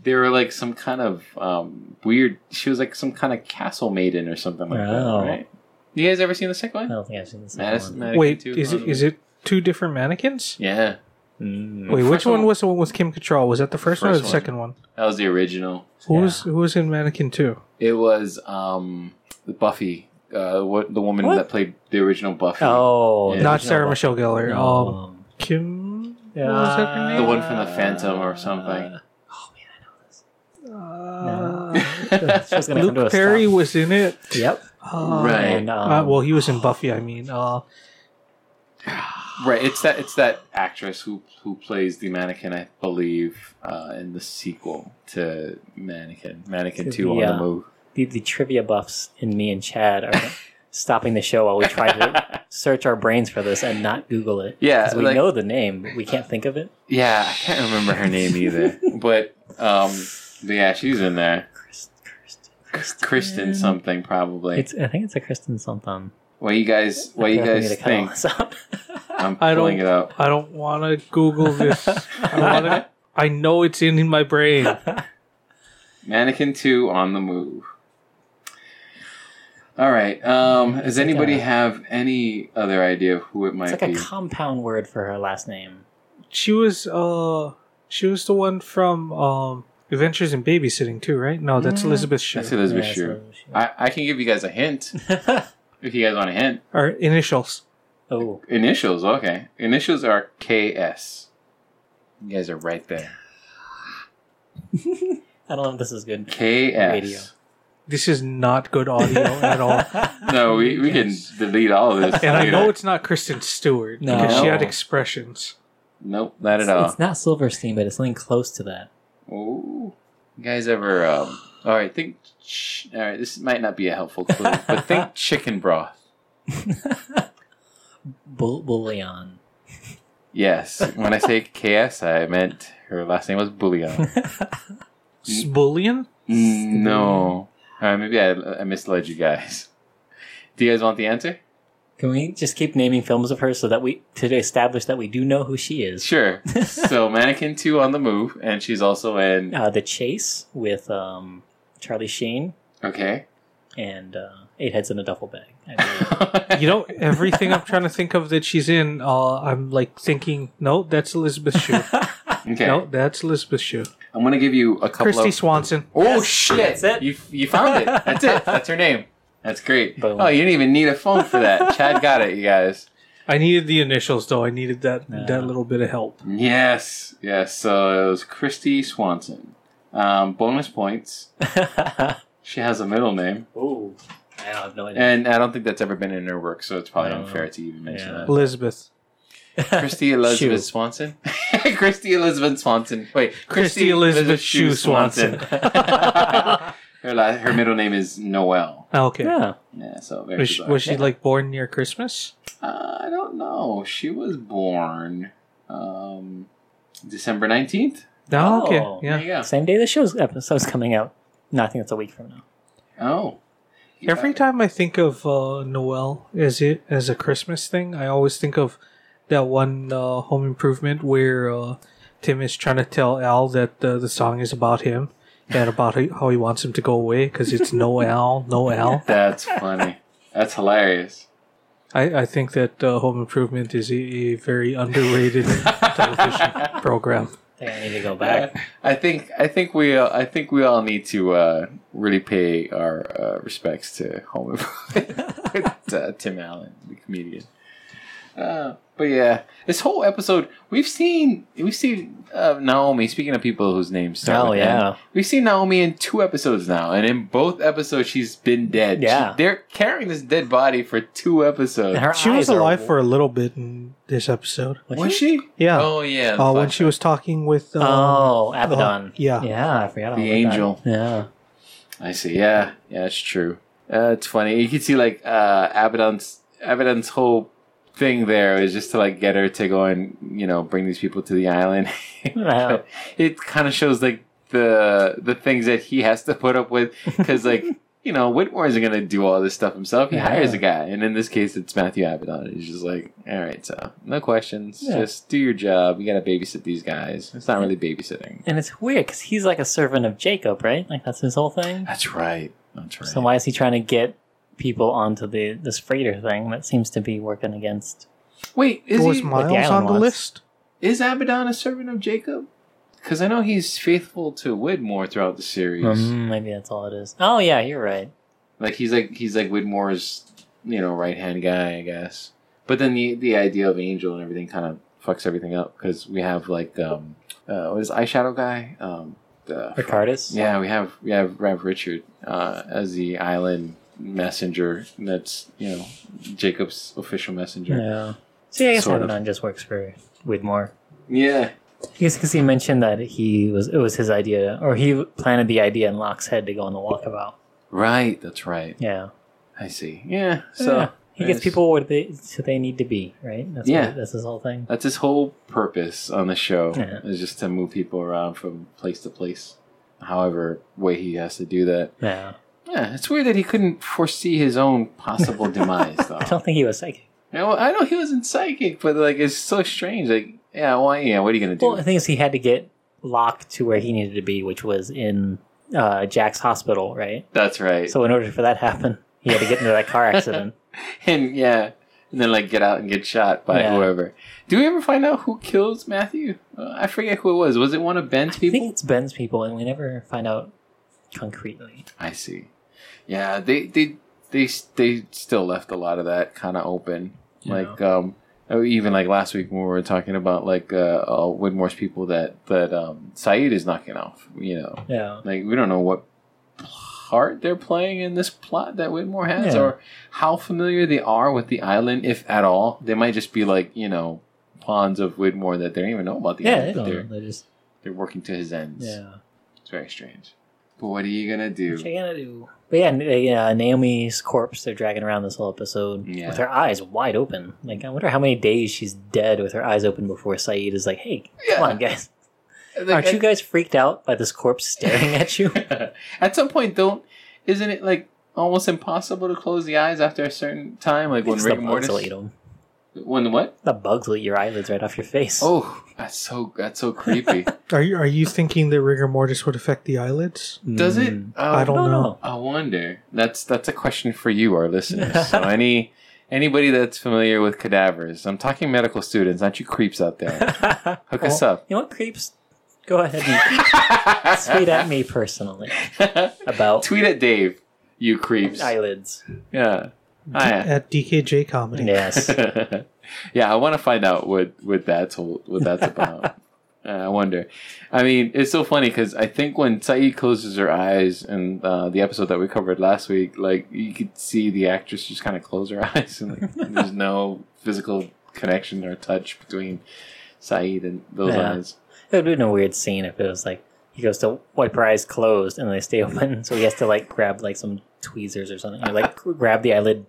they were like some kind of um, weird she was like some kind of castle maiden or something like Oh. that, right? You guys ever seen the second one? I don't think I've seen the second Madison, one. Mannequin Wait, 2 is on it the- is it two different mannequins? Yeah. Mm. Wait, which one one- was the one with Kim Cattrall? Was that the first, one or the one. second one? That was the original. Who Yeah. was who was in Mannequin Two? It was um the Buffy, uh what the woman What? that played the original Buffy. Oh, Yeah. Not Sarah one. Michelle Gellar. No. Um, Kim. What was that her The one from the Phantom or something. Oh man, I know this. Uh, She was gonna come to Luke a Perry stop. was in it. Yep. Uh, Right. And, um, uh, well, he was in Buffy. I mean, uh, Right, it's that it's that actress who who plays the mannequin, I believe, uh, in the sequel to Mannequin, Mannequin To Two the, on the uh, move. The, the trivia buffs in me and Chad are stopping the show while we try to search our brains for this and not Google it. Yeah, 'Cause we like- know the name, but we can't think of it. Yeah, I can't remember her name either, but um, but yeah, she's in there. Kristen, Kristen, Kristen something probably. It's, I think it's a Kristen something. What you guys? What you I feel like we guys need to cut all think? this out. I'm I pulling don't- it up. I don't want to Google this. I want to. I know it's in my brain. Mannequin Two on the move. All right. Um, does like anybody a- have any other idea of who it might be? it's like be? a compound word for her last name. She was uh, she was the one from um, Adventures in Babysitting too, right? No, that's Mm. Elizabeth Shue. That's Elizabeth Yeah, Shue. so I, I can give you guys a hint if you guys want a hint. Or initials. oh, Initials, okay. Initials are KS. You guys are right there. I don't know if this is good. KS. Radio. This is not good audio at all. No, we, we can delete all of this. And I know it's not Kristen Stewart No. because she had expressions. Nope, not It's, at all. it's not Silverstein, but it's something close to that. Ooh. You guys ever um all right, think ch- all right, this might not be a helpful clue, but think chicken broth. Bull- Bullion. Yes. When I say KS, I meant her last name was Bullion. Bullion? no. Uh, maybe I, I misled you guys. Do you guys want the answer? Can we just keep naming films of her so that we to establish that we do know who she is? Sure. so Mannequin 2 on the move, and she's also in. Uh, the Chase with um, Charlie Sheen Okay. and uh, Eight Heads in a Duffel Bag. I. You know, everything I'm trying to think of that she's in, uh, I'm like thinking, no, that's Elizabeth Shue. Okay. No, that's Elizabeth Shue. I'm going to give you a couple Christy of. Swanson. Oh, Yes, shit. that's it. You, you found it. That's it. That's her name. That's great. Boom. Oh, you didn't even need a phone for that. Chad got it, you guys. I needed the initials though. I needed that Yeah. that little bit of help. Yes. Yes. So it was Christy Swanson. Um, bonus points. She has a middle name. Oh. I have no idea. And I don't think that's ever been in her work, so it's probably No. unfair to even mention Yeah. that. Elizabeth. Christy Elizabeth Shue. Swanson. Christy Elizabeth Swanson. Wait, Christy Elizabeth Shue Swanson. her la- her middle name is Noel. Ah, Okay. yeah. Yeah, so very Was she, was she Yeah. like born near Christmas? Uh, I don't know. She was born um, December nineteenth. Oh, okay. Oh. Yeah. There you go. Same day the show's episode's coming out. No, I think it's a week from now. Oh, Every time I think of uh, Noel as it as a Christmas thing, I always think of that one uh, Home Improvement where uh, Tim is trying to tell Al that uh, the song is about him and about how- how he wants him to go away because it's no Al, no Al. that's funny. That's hilarious. I, I think that uh, Home Improvement is a, a very underrated television program. I think I need to go back. I think I think we all, I think we all need to uh, really pay our uh, respects to Home Improvement with uh, Tim Allen, the comedian. Uh, but yeah, this whole episode we've seen we've seen uh, Naomi. Speaking of people whose names start Oh, with yeah. N, we've seen Naomi in two episodes now, and in both episodes she's been dead. Yeah. She- they're carrying this dead body for two episodes. Her She was eyes are- alive for a little bit in this episode. Was she? Yeah. Oh yeah. the uh, when she was talking with. Uh, Oh, Abaddon. yeah. Yeah, I forgot all The angel. That. Yeah. I see. Yeah, yeah, it's true. Uh, it's funny. You can see like uh, Abaddon's Abaddon's whole thing there is just to like get her to go and you know bring these people to the island. Wow. it kind of shows like the the things that he has to put up with because like you know Widmore isn't gonna do all this stuff himself. He Yeah. hires a guy, and in this case, it's Matthew Abaddon. He's just like, all right, so no questions, Yeah. just do your job. You gotta babysit these guys. It's not really babysitting. And it's weird because he's like a servant of Jacob, right? Like that's his whole thing. That's right. That's right. So why is he trying to get people onto the this freighter thing that seems to be working against? Wait, is he? what the Miles island on the wants. list? Is Abaddon a servant of Jacob? Because I know he's faithful to Widmore throughout the series. Mm, maybe that's all it is. Oh yeah, you're right. Like he's like he's like Widmore's you know right hand guy, I guess. But then the the idea of Angel and everything kind of fucks everything up because we have like um uh, what is eyeshadow guy um the Ricardus. yeah we have we have Rev Richard uh, as the island messenger that's you know Jacob's official messenger. Yeah. See, I guess Sort. Abaddon just works for Widmore. Yeah. I guess because he mentioned that he was it was his idea, or he planted the idea in Locke's head to go on the walkabout. Right. That's right. Yeah. I see. Yeah. So yeah. he gets people where they so they need to be, right? That's Yeah. what, that's his whole thing. That's his whole purpose on the show Yeah. is just to move people around from place to place. However way he has to do that. Yeah. Yeah, it's weird that he couldn't foresee his own possible demise, though. I don't think he was psychic. Yeah, well, I know he wasn't psychic, but like it's so strange. Like, yeah, why? Yeah, what are you gonna do? Well, the thing is, he had to get Locke to where he needed to be, which was in uh, Jack's hospital, right? That's right. So in order for that to happen, he had to get into that car accident. and yeah, and then like get out and get shot by Yeah. whoever. Do we ever find out who kills Matthew? Uh, I forget who it was. Was it one of Ben's I people? I think it's Ben's people, and we never find out concretely. I see. Yeah, they they they they still left a lot of that kind of open. Yeah. Like um oh, even like last week when we were talking about like uh, uh Widmore's people that that um Sayid is knocking off, you know. Yeah. Like we don't know what part they're playing in this plot that Widmore has Yeah. or how familiar they are with the island if at all. They might just be like, you know, pawns of Widmore that they don't even know about the Yeah, they island, but don't. they're. They just they're working to his ends. yeah. It's very strange. But what are you gonna do? What you gonna do? But yeah, uh, Naomi's corpse they're dragging around this whole episode Yeah. with her eyes wide open. Like I wonder how many days she's dead with her eyes open before Sayid is like, "Hey, come Yeah. on, guys, Like, aren't you guys freaked out by this corpse staring at you?" At some point, don't isn't it like almost impossible to close the eyes after a certain time? Like when rigor bugs mortis. will eat 'em. When what? The bugs will eat your eyelids right off your face. Oh, that's so that's so creepy. Are you are you thinking that rigor mortis would affect the eyelids? Does it? Mm. Oh, I don't I don't know. know. I wonder. That's that's a question for you, our listeners. so any anybody that's familiar with cadavers, I'm talking medical students, aren't you creeps out there. Hook us up. You know what, creeps? Go ahead and tweet at me personally about Tweet at Dave, you creeps. eyelids. Yeah. Ah, yeah. At DKJ Comedy. Yes. Yeah, I want to find out what what that's what that's about. Uh, I wonder. I mean, it's so funny because I think when Sayid closes her eyes in uh, the episode that we covered last week, like you could see the actress just kind of close her eyes, and like, there's no physical connection or touch between Sayid and those Yeah. eyes. It would have been a weird scene if it was like he goes to wipe her eyes closed and they stay open, so he has to like grab like some tweezers or something, or like grab the eyelid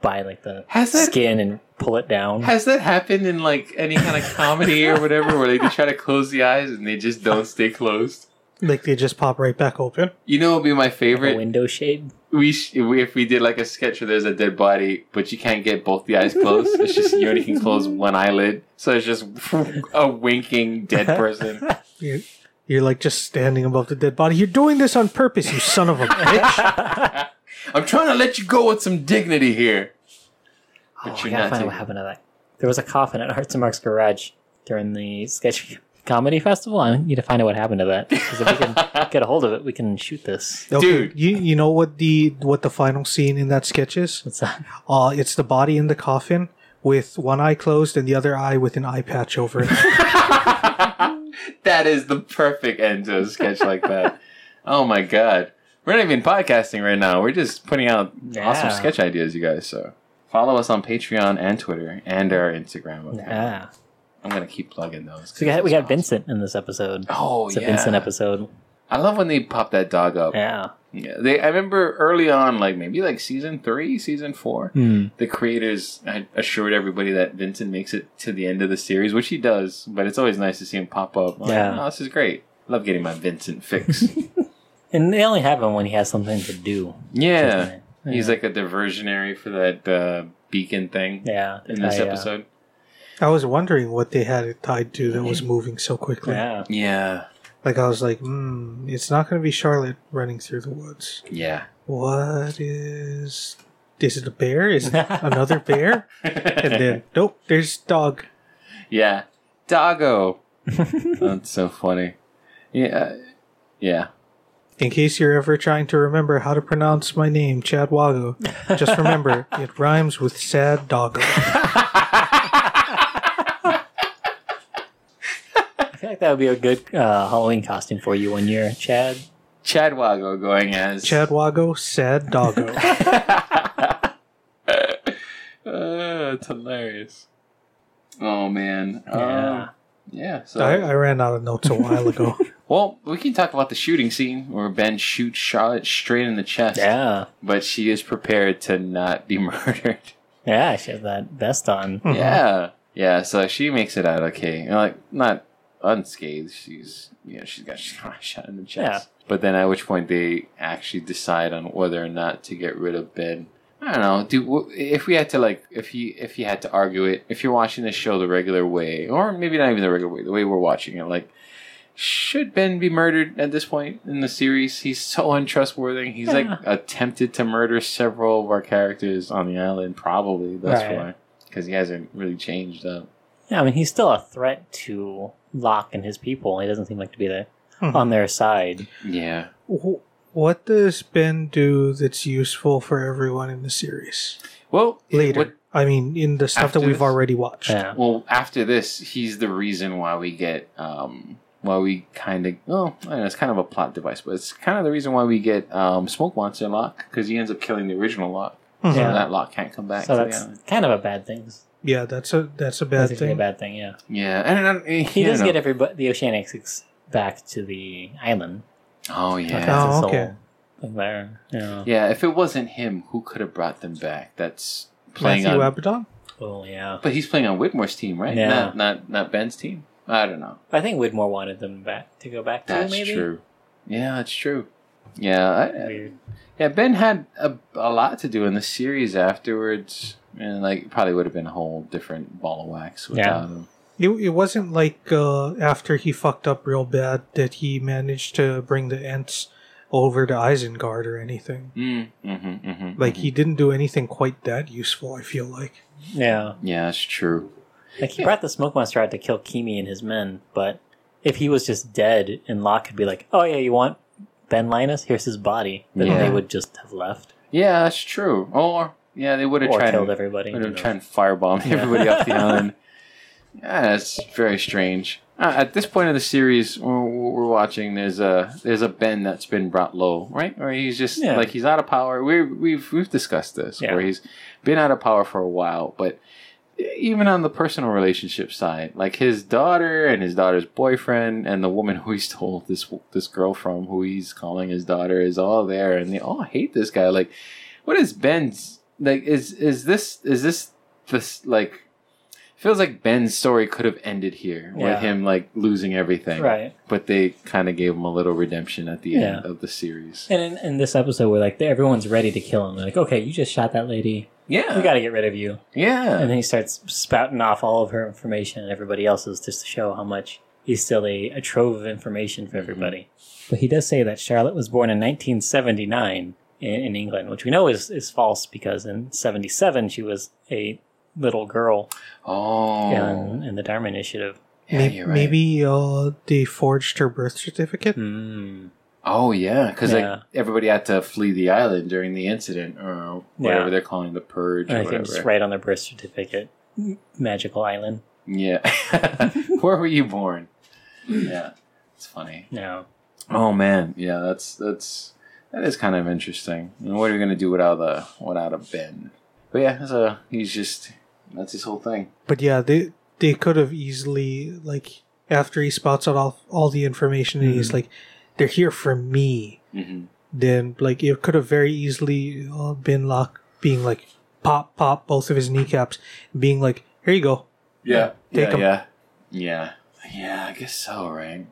by like the Has that- skin and pull it down. Has that happened in like any kind of comedy or whatever, where like, they try to close the eyes and they just don't stay closed? Like they just pop right back open. You know, what would be my a favorite. window shade. we, sh- we if we did like a sketch where there's a dead body, but you can't get both the eyes closed. It's just you only can close one eyelid, so it's just a winking dead person. You're, you're like just standing above the dead body. You're doing this on purpose, you son of a bitch. I'm trying to let you go with some dignity here. Oh, But I you're gotta not find out what happened to that. There was a coffin at Hearts and Marks Garage during the sketch comedy festival. I need to find out what happened to that because if we can get a hold of it, we can shoot this. Okay, Dude. you you know what the what the final scene in that sketch is? What's that? Uh it's the body in the coffin with one eye closed and the other eye with an eye patch over it. that is the perfect end to a sketch like that. Oh my god. We're not even podcasting right now. We're just putting out awesome sketch ideas, you guys. So follow us on Patreon and Twitter and our Instagram. Okay? Yeah. I'm gonna keep plugging those. So we got we got awesome. Vincent in this episode. Oh It's yeah. a Vincent episode. I love when they pop that dog up. Yeah. Yeah, they. I remember early on, like maybe like season three, season four, Hmm. the creators had assured everybody that Vincent makes it to the end of the series, which he does. But it's always nice to see him pop up. I'm like, Yeah. oh, this is great. Love getting my Vincent fix. And they only have him when he has something to do. yeah, Yeah. he's like a diversionary for that uh, beacon thing Yeah. in this I, uh, episode. I was wondering what they had it tied to that was moving so quickly. Yeah. Yeah, Like I was like, hmm, it's not going to be Charlotte running through the woods. yeah. What is? Is it a bear? Is it another bear? And then nope, there's dog. yeah, doggo. That's so funny. Yeah, yeah. In case you're ever trying to remember how to pronounce my name, Chad Wago, just remember it rhymes with sad doggo. I feel like that would be a good uh, Halloween costume for you one year, Chad. Chad Wago going as Chad Wago, sad doggo. Uh, it's hilarious. Oh man. Yeah. Uh, yeah. So I, I ran out of notes a while ago. well, we can talk about the shooting scene where Ben shoots Charlotte straight in the chest. Yeah. But she is prepared to not be murdered. Yeah, she has that vest on. Mhm. Yeah. Yeah. So she makes it out okay. You know, like not unscathed. She's you know she's got shot in the chest. Yeah. But then at which point they actually decide on whether or not to get rid of Ben. I don't know. Do if we had to like if you if you had to argue it, if you're watching the show the regular way, or maybe not even the regular way, the way we're watching it, like should Ben be murdered at this point in the series? He's so untrustworthy. He's like attempted to murder several of our characters on the island, probably. That's Right. why, because he hasn't really changed up. Yeah, I mean, he's still a threat to Locke and his people. He doesn't seem like to be the, Mhm. on their side. Yeah. Wh- What does Ben do that's useful for everyone in the series? Well, Later. what- I mean, in the stuff that we've this? already watched. Yeah. Well, after this, he's the reason why we get, um, why we kind of, well, I know, it's kind of a plot device, but it's kind of the reason why we get um, Smoke Monster Locke, because he ends up killing the original Locke. Mhm. So Yeah. that Locke can't come back So to the that's kind of a bad thing. Yeah, that's a that's a That's bad a thing. bad thing, yeah. Yeah, and, and, and He you does know, get everybody, the Oceanics back to the island. Oh yeah. that's a Oh, okay. there. Yeah. Yeah, if it wasn't him, who could have brought them back? That's playing Matthew on, Abaddon. Oh yeah. but he's playing on Widmore's team, right? Yeah. Not not not Ben's team. I don't know. I think Widmore wanted them back to go back to That's maybe. true. Yeah, that's true. Yeah, I, Weird. yeah. Ben had a, a lot to do in the series afterwards, and like probably would have been a whole different ball of wax without him. It, it wasn't like uh, after he fucked up real bad that he managed to bring the Ents over to Isengard or anything. Mm, mm-hmm, mm-hmm, Like he didn't do anything quite that useful. I feel like. Yeah. Yeah, that's true. Like he Yeah. brought the smoke monster out to kill Keamy and his men, but if he was just dead and Locke could be like, Oh yeah, you want Ben Linus? Here's his body. Then Yeah. they would just have left. Yeah, that's true. Or yeah, they would have Or tried killed to, everybody. would who have tried and firebomb Yeah. everybody off the island. Yeah, it's very strange. Uh, at this point of the series, we're, we're watching. There's a there's a Ben that's been brought low, right? Or he's just Yeah. like he's out of power. We we've we've discussed this, Yeah. where he's been out of power for a while, but even on the personal relationship side, like his daughter and his daughter's boyfriend and the woman who he stole this this girl from, who he's calling his daughter, is all there, and they all hate this guy. Like, what is Ben's like? Is is this is this this like? Feels like Ben's story could have ended here Yeah. with him like losing everything, Right. But they kind of gave him a little redemption at the end of the series. And in, in this episode where like everyone's ready to kill him, they're like, Okay, you just shot that lady. Yeah, We gotta get rid of you. yeah, And then he starts spouting off all of her information and everybody else's just to show how much he's still a, a trove of information for mm-hmm. everybody. But he does say that Charlotte was born in 1979 in, in England, which we know is, is false because in 77 she was a little girl oh, in, in the Dharma Initiative. yeah, May- you're right. Maybe uh, they forged her birth certificate. Hmm. Oh yeah, because Yeah. like everybody had to flee the island during the incident or whatever Yeah. they're calling the purge And or I think just whatever. write on their birth certificate, Magical Island. Yeah, where were you born? Yeah, it's funny. No. Oh man, yeah, that's that's that is kind of interesting. And what are you gonna do without a without a Ben? But yeah, so he's just that's his whole thing. But yeah, they they could have easily like after he spouts out all all the information and he's like, "They're here for me." Mm-hmm. Then like it could have very easily uh, been Locke being like, pop pop both of his kneecaps, being like, "Here you go." Yeah, Take yeah, 'em. yeah, yeah, yeah. I guess so, right?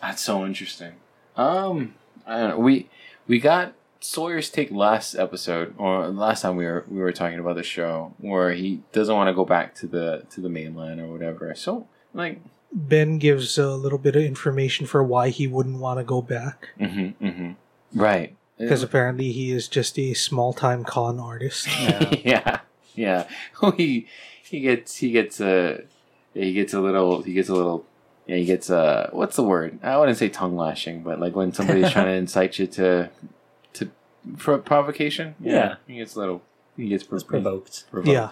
That's so interesting. Um, I don't know. We we got Sawyer's take last episode, or last time we were we were talking about the show, where he doesn't want to go back to the to the mainland or whatever. So like, Ben gives a little bit of information for why he wouldn't want to go back mm-hmm, mm-hmm. right? because apparently he is just a small time con artist. Yeah. yeah, yeah. he he gets he gets a he gets a little he gets a little yeah he gets a what's the word I wouldn't say tongue lashing but like when somebody's trying to incite you to to for provocation Yeah. he gets a little he gets It's pro- provoked. provoked Yeah.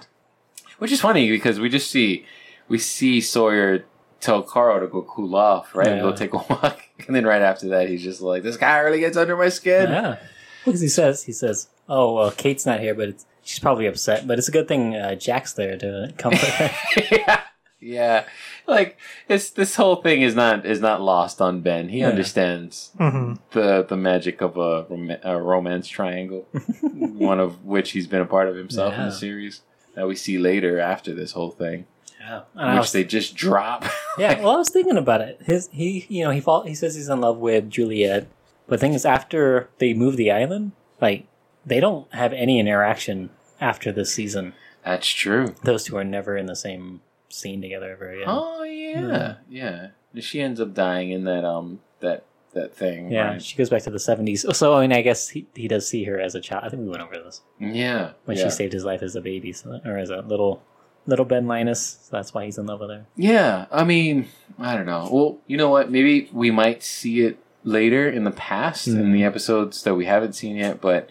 which is funny because we just see we see Sawyer tell Carl to go cool off right and go take a walk and then right after that he's just like this guy really gets under my skin Yeah. Because he says, he says, oh, well, Kate's not here, but it's, she's probably upset. But it's a good thing uh, Jack's there to comfort her. yeah, yeah. Like it's this whole thing is not is not lost on Ben. He Yeah. understands hmm the the magic of a, rom- a romance triangle, one of which he's been a part of himself in the series that we see later after this whole thing, yeah. And which was- they just drop. yeah. Well, I was thinking about it. His, he, you know, he fall, he says he's in love with Juliet. But the thing is, after they move the island, like, they don't have any interaction after this season. That's true. Those two are never in the same scene together ever again. Oh yeah, yeah. She ends up dying in that um that that thing. Yeah, right? she goes back to the 70s. So, I mean, I guess he, he does see her as a child. I think we went over this. yeah. when yeah. she saved his life as a baby, so, or as a little little Ben Linus. So that's why he's in love with her. Yeah, I mean, I don't know. Well, you know what? Maybe we might see it later in the past in Mm. the episodes that we haven't seen yet, but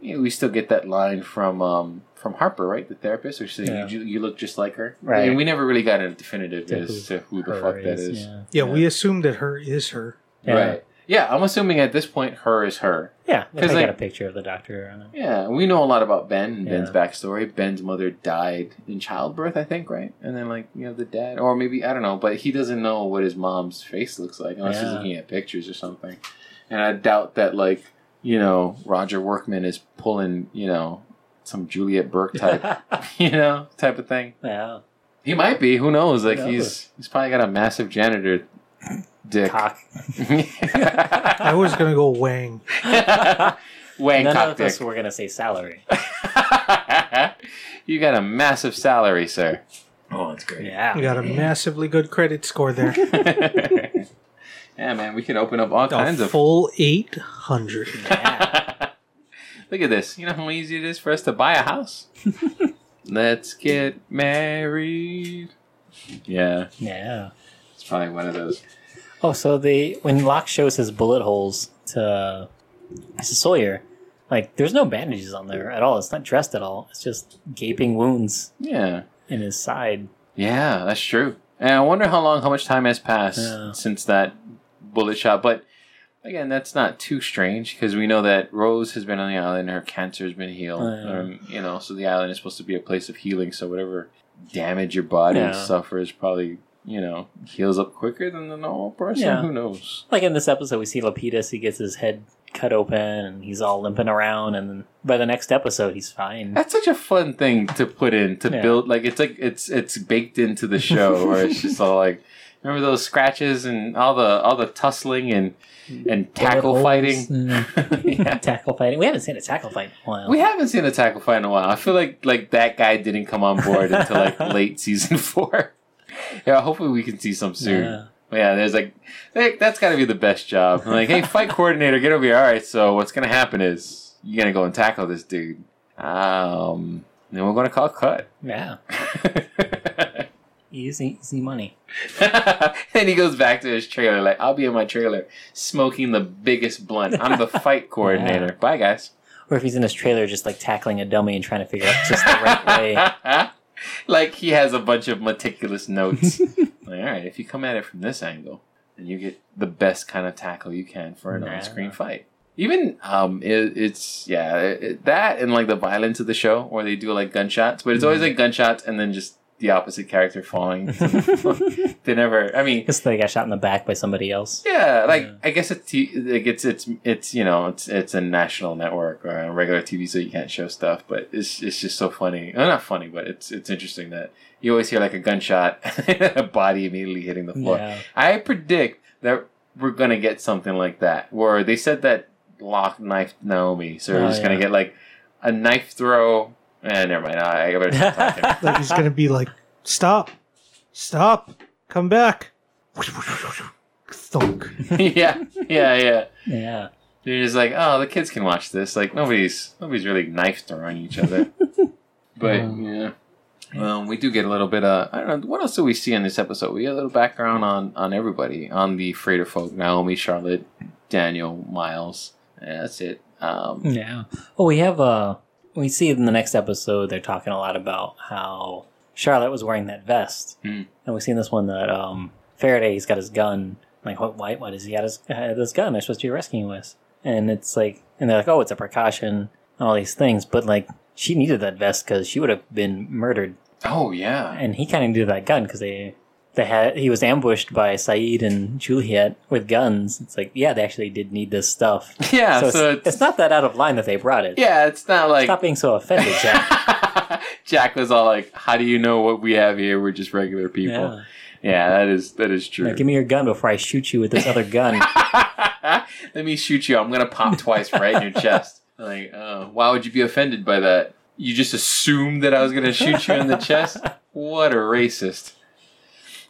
you know, we still get that line from um from Harper, right, the therapist, or says Yeah. you, you look just like her. Right. And we never really got a definitive To as who to who the Her fuck that is. Yeah. Yeah, we assume that her is her. Yeah. Right. Yeah, I'm assuming at this point her is her. Yeah, because I like- got a picture of the doctor on it. Yeah, we know a lot about Ben and Ben's backstory. Ben's mother died in childbirth, I think, right? And then like you know the dad, or maybe I don't know, but he doesn't know what his mom's face looks like unless he's looking at pictures or something. and I doubt that like you know Roger Workman is pulling you know some Juliet Burke type you know type of thing. yeah. He might be. Who knows? Like Who he's knows? he's probably got a massive janitor dick. Cock. I was gonna go Wang. Wang None cock of us were gonna say salary. you got a massive salary, sir. Oh, that's great. Yeah. You got a massively good credit score there. yeah, man, we can open up all A kinds of. full eight hundred. yeah. Look at this. You know how easy it is for us to buy a house? Let's get married. Yeah, Yeah. it's probably one of those. Oh, so they when Locke shows his bullet holes to to Sawyer, like there's no bandages on there at all. It's not dressed at all. It's just gaping wounds Yeah, in his side. yeah, that's true. And I wonder how long, how much time has passed Yeah. since that bullet shot. But again, that's not too strange because we know that Rose has been on the island. Her cancer has been healed. Oh, yeah. um, you know, so the island is supposed to be a place of healing. So whatever damage your body Yeah. suffers probably you know heals up quicker than the normal person. Yeah. Who knows? Like in this episode, we see Lapidus. He gets his head cut open and he's all limping around. And then by the next episode, he's fine. That's such a fun thing to put in to Yeah. build. Like it's like it's it's baked into the show, where it's just all like, remember those scratches and all the all the tussling and and tackle fighting. yeah. tackle fighting. We haven't seen a tackle fight in a while. We haven't seen a tackle fight in a while. I feel like like that guy didn't come on board until like late season four. Yeah, hopefully we can see some soon. Yeah. Yeah, there's like, hey, that's got to be the best job. I'm like, hey, fight coordinator, get over here. All right, so what's gonna happen is you're gonna go and tackle this dude. Um, then we're gonna call cut. Yeah. Easy, easy money. and he goes back to his trailer, like, I'll be in my trailer smoking the biggest blunt. I'm the fight coordinator. Bye, guys. Or if he's in his trailer, just like tackling a dummy and trying to figure out just the right way. like he has a bunch of meticulous notes. like, all right, if you come at it from this angle, then you get the best kind of tackle you can for an Yeah. on-screen fight. Even um, it, it's yeah, it, that and like the violence of the show where they do like gunshots, but it's always like gunshots and then just the opposite character falling. they never. I mean, Because they got shot in the back by somebody else. yeah, like Yeah. I guess it's like it's it's it's you know it's it's a national network or a regular TV, so you can't show stuff. But it's it's just so funny. Well, not funny, but it's it's interesting that you always hear like a gunshot, a body immediately hitting the floor. Yeah. I predict that we're gonna get something like that, where they said that Locke knifed Naomi, so we're Oh, just gonna get like a knife throw. Eh, never mind. I, I better stop talking. Like he's gonna be like, stop, stop, come back. Thunk. yeah, yeah, yeah. Yeah. You're just like, oh, the kids can watch this. Like nobody's nobody's really knife throwing each other. but yeah, well, we do get a little bit of I don't know what else do we see in this episode. We get a little background on on everybody on the freighter folk: Naomi, Charlotte, Daniel, Miles. Yeah, that's it. Um, Yeah. Oh, we have uh we see in the next episode they're talking a lot about how Charlotte was wearing that vest, Hmm. and we see in this one that um Faraday's got his gun. Like, what? Why? Why does he have his, have this gun? They're supposed to be rescuing with, and it's like, and they're like, oh, it's a precaution, and all these things, but like, she needed that vest because she would have been murdered, oh yeah, and he kind of needed that gun because they. They had he was ambushed by Sayid and Juliet with guns. It's like, yeah, they actually did need this stuff. yeah. so, So, it's, it's, it's not that out of line that they brought it. yeah, it's not like Stop being so offended, Jack. Jack was all like, "How do you know what we have here? We're just regular people." yeah. Yeah, that is that is true. Like, give me your gun before I shoot you with this other gun. Let me shoot you. I'm gonna pop twice right in your chest. Like, uh, why would you be offended by that? You just assumed that I was gonna shoot you in the chest. What a racist!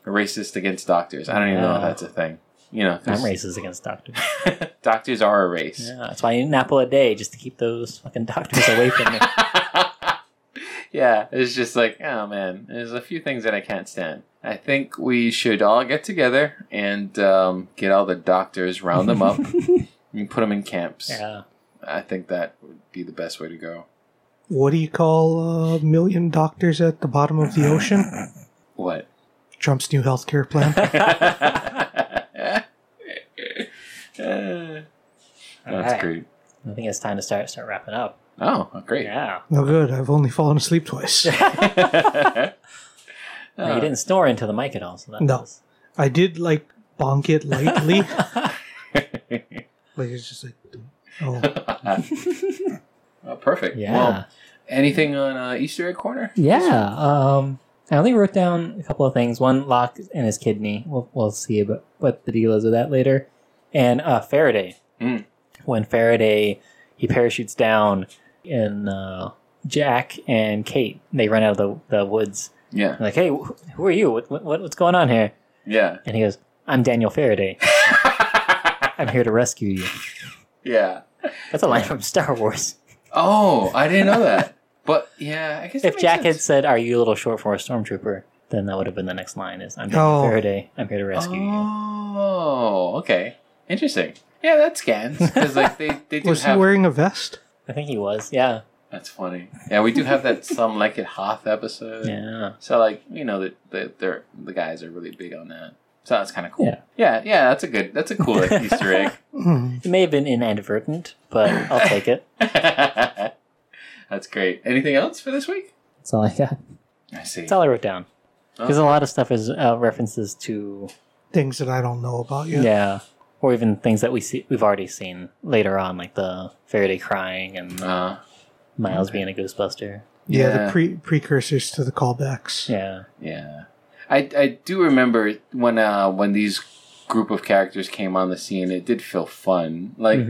A racist against doctors. I don't even know if that's a thing. You know, I'm racist against doctors. doctors are a race. Yeah, that's why I eat an apple a day just to keep those fucking doctors away from me. yeah, it's just like, oh man, there's a few things that I can't stand. I think we should all get together and um, get all the doctors, round them up, and put them in camps. Yeah. I think that would be the best way to go. What do you call a million doctors at the bottom of the ocean? What? Trump's new healthcare plan. That's Alright. great. I think it's time to start start wrapping up. Oh, great. Yeah. No good. I've only fallen asleep twice. No, you didn't snore into the mic at all, so that No. was I did like bonk it lightly, Like it's just like, oh, Oh, perfect. Yeah. Well, anything on uh, Easter egg corner? Yeah. Um, I only wrote down a couple of things. One, Locke and his kidney. We'll, we'll see about what the deal is with that later. And uh, Faraday. Mm. When Faraday he parachutes down, and uh, Jack and Kate they run out of the, the woods. Yeah. They're like, hey, wh- who are you? What, what what's going on here? Yeah. And he goes, I'm Daniel Faraday. I'm here to rescue you. yeah. That's a line from Star Wars. Oh, I didn't know that. But yeah, I guess If makes Jack had said, "Are you a little short for a stormtrooper?" then that would have been the next line. Is I'm Daniel Oh. Faraday. I'm here to rescue you. Oh, okay. Interesting. Yeah, that scans because like they they do was he wearing a vest? I think he was. Yeah. That's funny. Yeah, we do have that some like it Hoth episode. Yeah. So like you know that the they're the guys are really big on that. So that's kind of cool. Yeah. yeah, yeah. That's a good. That's a cool like, Easter egg. Mm. It may have been inadvertent, but I'll take it. that's great. Anything else for this week? That's all I got. I see. That's all I wrote down. Because Oh. a lot of stuff is uh, references to Things that I don't know about yet. yeah. or even things that we see we've already seen later on, like the Faraday crying and Uh, Miles okay. being a Ghostbuster. Yeah, Yeah. the pre- precursors to the callbacks. Yeah. yeah, I I do remember when uh when these group of characters came on the scene. It did feel fun. Like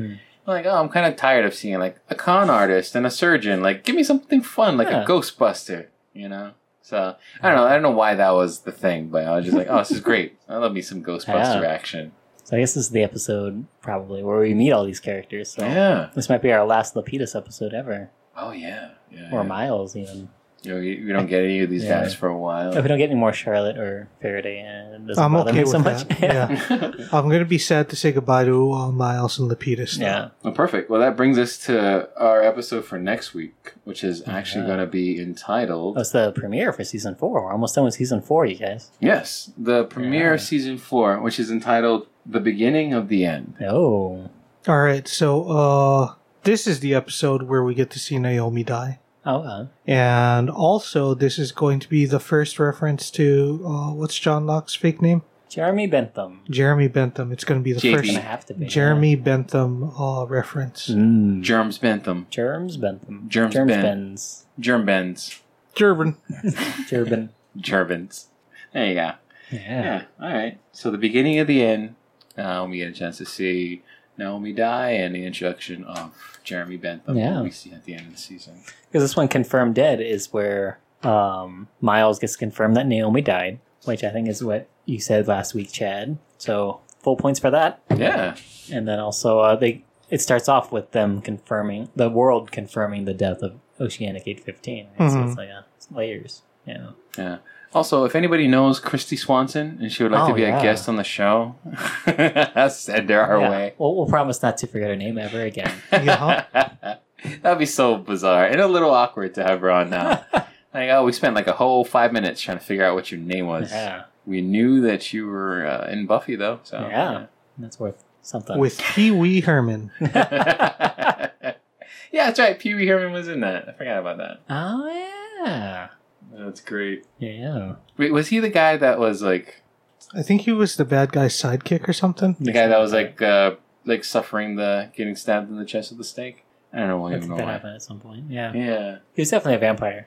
Mhm. like oh, I'm kind of tired of seeing like a con artist and a surgeon. Like give me something fun, like Yeah. a Ghostbuster. You know. So I don't know. I don't know why that was the thing, but I was just like, oh, this is great. I love me some Ghostbuster Yeah. action. So I guess this is the episode probably where we meet all these characters. So Yeah. this might be our last Lapidus episode ever, Oh yeah. Yeah. or yeah. Miles even. You know, you, we don't get any of these Yeah. guys for a while. If we don't get any more Charlotte or Faraday, and it doesn't I'm bother okay me with so much. that. Yeah. I'm gonna be sad to say goodbye to all Miles and Lapidus. though. yeah. Well, perfect. Well, that brings us to our episode for next week, which is actually Yeah. going to be entitled. That's the premiere for season four. We're almost done with season four, you guys. Yes, the premiere of Yeah. season four, which is entitled "The Beginning of the End." Oh. All right, so uh, this is the episode where we get to see Naomi die, Oh, uh, and also this is going to be the first reference to uh, what's John Locke's fake name, Jeremy Bentham. Jeremy Bentham. It's going to be the JB. Gonna first have to be. Jeremy Bentham uh, reference. Mm. Germs Bentham, Germs Bentham. Germs Germs Ben. Benz. Germ Bens, German. Gerben. Germans. There you go. Yeah. Yeah. All right. So the beginning of the end. Uh, we get a chance to see Naomi die and the introduction of Jeremy Bentham. Yeah. who we see at the end of the season. Because this one, Confirmed Dead, is where um, Miles gets confirmed that Naomi died, which I think is what you said last week, Chad. So full points for that. Yeah. And then also, uh, they it starts off with them confirming the world confirming the death of Oceanic 815. right? So Mhm. it's like uh, it's layers. Yeah. Yeah. Also, if anybody knows Christy Swanson and she would like Oh, to be yeah. a guest on the show, send her our Yeah. way. We'll, we'll promise not to forget her name ever again. Yeah. That'd be so bizarre and a little awkward to have her on now. like, oh, we spent like a whole five minutes trying to figure out what your name was. yeah. We knew that you were uh, in Buffy, though. So Yeah. That's worth something. With Pee Wee Herman. yeah, that's right. Pee Wee Herman was in that. I forgot about that. oh, yeah. That's great. Yeah. Wait, was he the guy that was like I think he was the bad guy's sidekick or something. the guy that was like uh, like suffering the getting stabbed in the chest with the stake? I don't know. I I don't think know that why. happened at some point. Yeah. Yeah, He was definitely a vampire.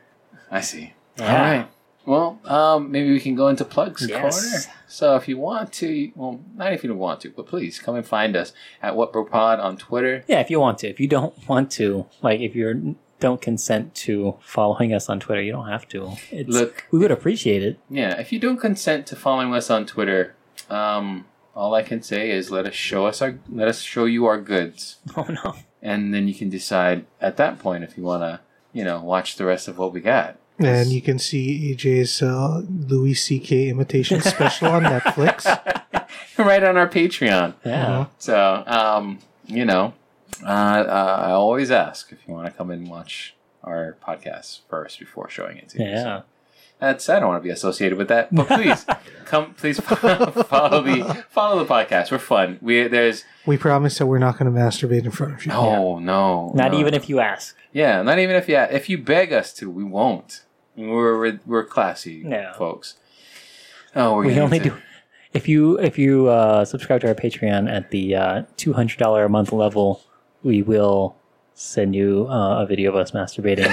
I see. Yeah. All right. Well, um, maybe we can go into plugs Yes. corner. So if you want to, well, not if you don't want to, but please come and find us at WhatBroPod on Twitter. Yeah, if you want to. If you don't want to, like if you don't consent to following us on Twitter, you don't have to. It's, Look, we would appreciate it. yeah, if you don't consent to following us on Twitter, um, all I can say is let us show us our let us show you our goods, Oh no. and then you can decide at that point if you want to, you know, watch the rest of what we got. And you can see AJ's uh, Louis C.K. imitation special on Netflix. right on our Patreon. Yeah. Uh-huh. So, um, you know, uh, uh, I always ask if you want to come and watch our podcast first before showing it to you. Yeah. So that's I don't want to be associated with that, but please come, please follow the follow the podcast. We're fun. We there's We promise that we're not going to masturbate in front of you. no no Not no. even if you ask. yeah not even if yeah if you beg us to we won't. We're we're, we're classy No. folks. Oh, we're We only into- do if you if you uh, subscribe to our Patreon at the uh, two hundred dollar a month level, we will send you uh, a video of us masturbating.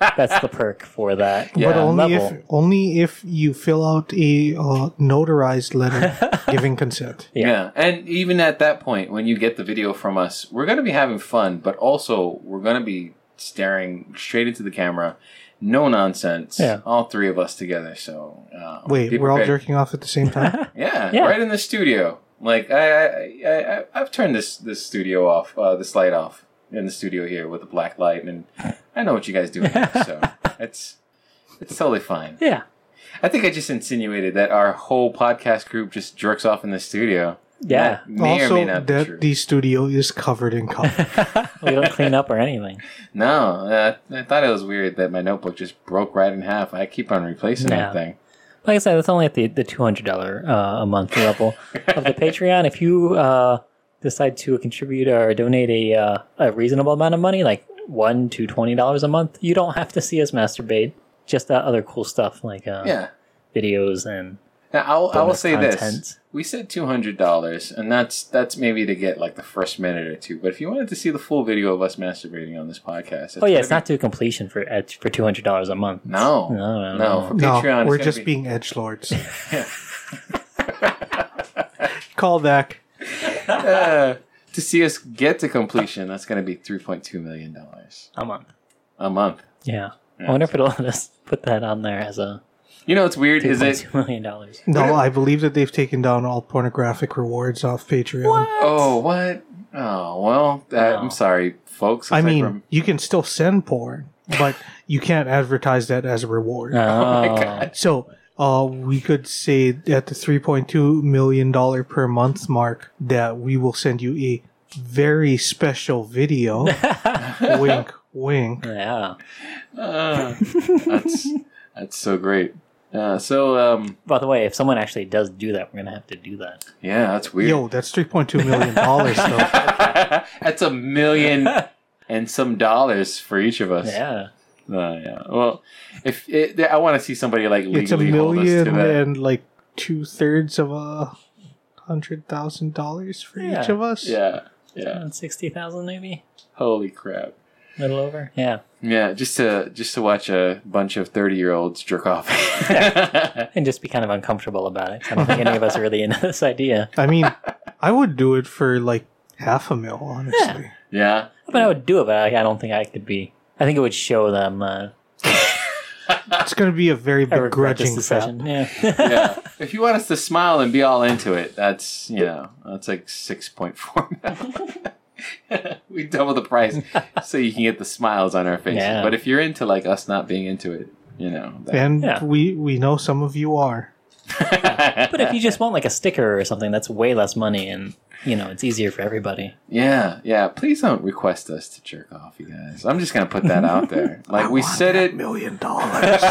That's the perk for that. Yeah. but only level. if only if you fill out a uh, notarized letter giving consent. Yeah. Yeah. And even at that point, when you get the video from us, we're going to be having fun, but also we're going to be staring straight into the camera. No nonsense. Yeah. All three of us together. So, uh, Wait, we're all prepared. jerking off at the same time. Yeah, Yeah. right in the studio. Like I, I, I, I I've turned this this studio off, uh, this light off in the studio here with the black light, and I know what you guys do. So it's it's totally fine. Yeah. I think I just insinuated that our whole podcast group just jerks off in the studio. Yeah. That may or also, may not be that true. the studio is covered in coffee. we don't clean up or anything. No, uh, I thought it was weird that my notebook just broke right in half. I keep on replacing Yeah. that thing. Like I said, that's only at the, the two hundred dollar uh, a month level of the Patreon. If you uh, decide to contribute or donate a uh, a reasonable amount of money, like one to twenty dollars a month, you don't have to see us masturbate. Just uh, other cool stuff like uh, Yeah. videos and Now, I'll, I will bonus say this: we said two hundred dollars, and that's that's maybe to get like the first minute or two. But if you wanted to see the full video of us masturbating on this podcast, Oh yeah, it's not to completion for at, for two hundred dollars a month. No, no, no, no. no. For no, Patreon, it's we're just be- being edge lords. Call back. Uh, to see us get to completion. That's going to be three point two million dollars a month. a month. Yeah. Yeah. I wonder if it'll let us put that on there as a You know what's weird is point it? two million dollars. No, I believe that they've taken down all pornographic rewards off Patreon. Oh, what? Oh, well, uh, No. I'm sorry, folks. I Looks like mean, we're- you can still send porn, but you can't advertise that as a reward. Oh, my God. So, uh, we could say at the three point two million dollar per month mark that we will send you a very special video. wink, wink. yeah. Uh, that's that's so great. Uh, so um, By the way, if someone actually does do that, we're gonna have to do that. yeah, that's weird. Yo, that's three point two million dollars though. that's a million and some dollars for each of us. Yeah. Uh, yeah. Well, if it, I want to see somebody like legally It's a hold us to million that. and like two thirds of a hundred thousand dollars for each of us. Yeah. Yeah. Sixty thousand, maybe Holy crap. a little over. Yeah. Yeah, just to just to watch a bunch of thirty year olds jerk off. And just be kind of uncomfortable about it. I don't think any of us are really into this idea. I mean, I would do it for like half a mil, honestly. yeah. But I would do it, but I, I don't think I could be. I think it would show them uh, It's going to be a very I regret begrudging fap. decision. Yeah. yeah. If you want us to smile and be all into it, that's you know that's like six point four. we double the price so you can get the smiles on our faces. Yeah. But if you're into like us not being into it, you know. that- And Yeah. we we know some of you are. but if you just want like a sticker or something, that's way less money, and you know it's easier for everybody. yeah, yeah. Please don't request us to jerk off, you guys. I'm just gonna put that out there. Like I we want said that it. million dollars.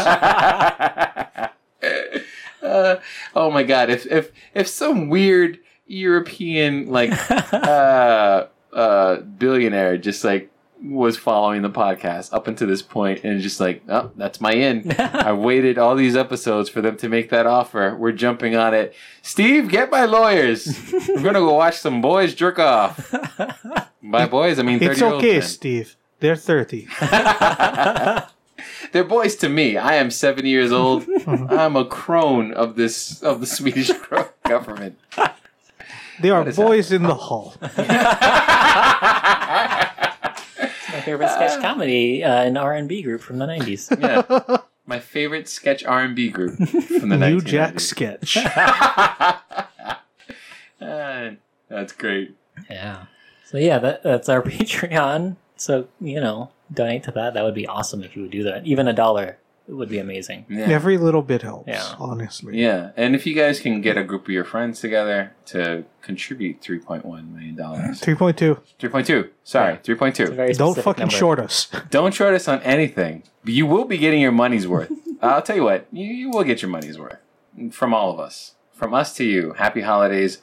uh, oh my god! If if if some weird European like uh, uh, billionaire just like was following the podcast up until this point and just like, oh, that's my in. I waited all these episodes for them to make that offer. We're jumping on it. Steve, get my lawyers. We're gonna go watch some boys jerk off. By boys, I mean it's thirty-year-old okay, men. Steve. They're thirty. They're boys to me. I am seven years old. I'm a crone of this of the Swedish government. They are is boys in the hall. My favorite sketch comedy, uh, an R and B group from the nineties. Yeah, my favorite sketch R and B group from the New 1990s. Jack sketch. Uh, that's great. Yeah. So yeah, that, that's our Patreon. So you know, donate to that. That would be awesome if you would do that. Even a dollar would be amazing. Yeah. Every little bit helps, Yeah. honestly. Yeah, and if you guys can get a group of your friends together to contribute three point one million dollars, 3.2. three point two. Sorry, three point It's a two. Don't fucking number. short us. Don't short us on anything. You will be getting your money's worth. I'll tell you what, you, you will get your money's worth from all of us, from us to you. Happy holidays.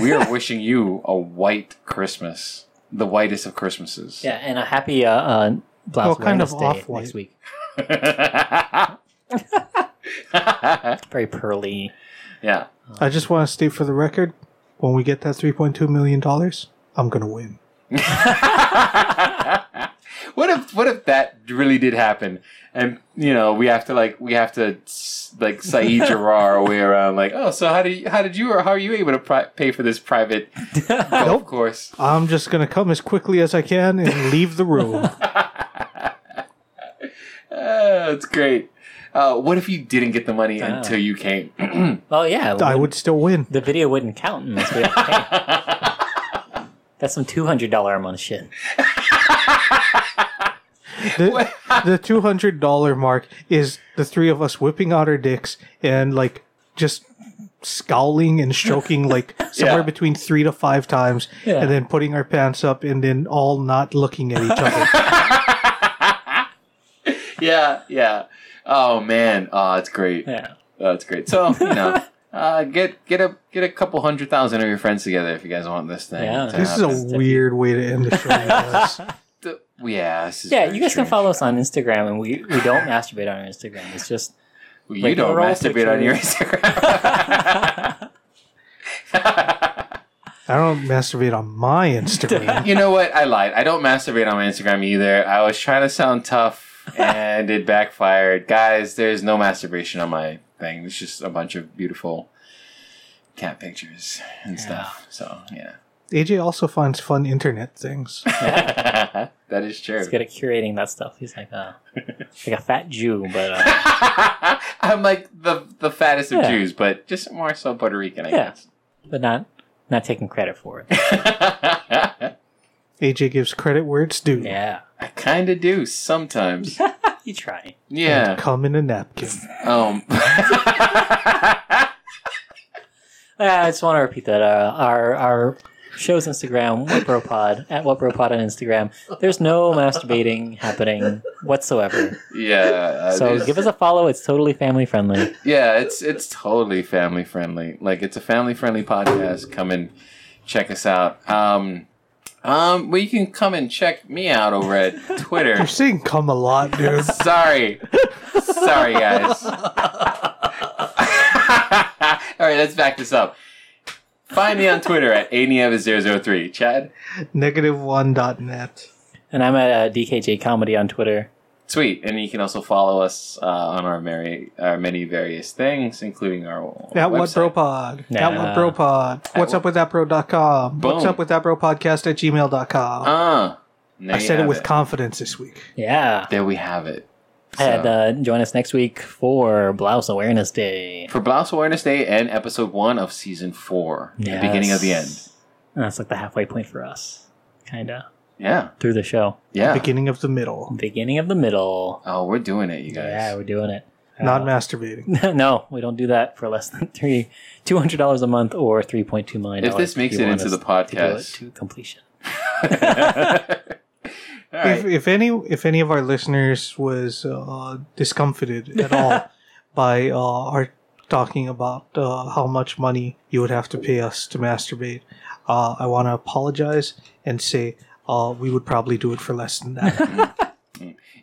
We are wishing you a white Christmas, the whitest of Christmases. Yeah, and a happy uh, uh, Blouse What kind of Day off-white? next week. Very pearly. yeah. I just want to state for the record, when we get that three point two million dollars, I'm gonna win. what if what if that really did happen and you know we have to like we have to s- like Sayid Jarrah our way around like oh so how did you, how did you or how are you able to pri- pay for this private golf Nope. course I'm just gonna come as quickly as I can and leave the room. That's great uh, what if you didn't get the money Ah. until you came Well, yeah. I would still win. The video wouldn't count unless we had to pay. That's some two hundred dollar a month shit. The, the two hundred dollar mark is the three of us whipping out our dicks and like just scowling and stroking like somewhere Yeah. between three to five times, Yeah. and then putting our pants up and then all not looking at each other. yeah yeah oh man oh it's great Yeah. that's great so you know uh, get get a get a couple hundred thousand of your friends together if you guys want this thing Yeah. to this is happen. a weird way to end the show. guys. The- yeah this is Yeah, you guys can follow us on Instagram, and we, we don't masturbate on Instagram. It's just Well, you Regular don't old masturbate on your. Instagram. I don't masturbate on my Instagram. you know what? I lied. I don't masturbate on my Instagram either. I was trying to sound tough and it backfired. Guys, there's no masturbation on my thing. It's just a bunch of beautiful cat pictures and stuff. So, yeah. AJ also finds fun internet things. that is true. he's good at curating that stuff. He's like a like a fat Jew, but uh, I'm like the the fattest of Jews, but just more so Puerto Rican, I Yeah. but not not taking credit for it. guess. AJ gives credit where it's due. Yeah, I kind of do sometimes. you try. Yeah. Come in a napkin. Um. Yeah, I just want to repeat that uh, our our show's Instagram, What Bro at What Bro on Instagram. There's no masturbating happening whatsoever. yeah. uh, So there's- give us a follow. It's totally family friendly. Yeah, it's it's totally family friendly. Like it's a family friendly podcast. Come and check us out. Um, um, well, you can come and check me out over at Twitter. You're saying come a lot, dude. Sorry, sorry, guys. All right, let's back this up. Find me on Twitter at aniev003. Chad, Negative one dot net. And I'm at uh, DKJ Comedy on Twitter. Sweet, and you can also follow us uh, on our many our many various things, including our At what website. bro pod? Nah. At what bro pod? What's what- up with that bro.com? What's up with that bro podcast at gmail.com? Ah, there I said it have with confidence this week. Yeah. There we have it. And uh, join us next week for Blouse Awareness Day. for Blouse Awareness Day and episode one of season four, the beginning of the end. And that's like the halfway point for us, kind of Yeah, through the show. yeah. Beginning of the middle. Beginning of the middle. oh, we're doing it, you guys. Yeah, we're doing it. Not Uh, masturbating. no, we don't do that for less than three, two hundred dollars a month or three point two million. If this makes it into the to, podcast, do it to completion. All If, if any if any of our listeners was uh, discomfited at all by uh, our talking about uh, how much money you would have to pay us to masturbate, uh, I want to apologize and say uh, we would probably do it for less than that.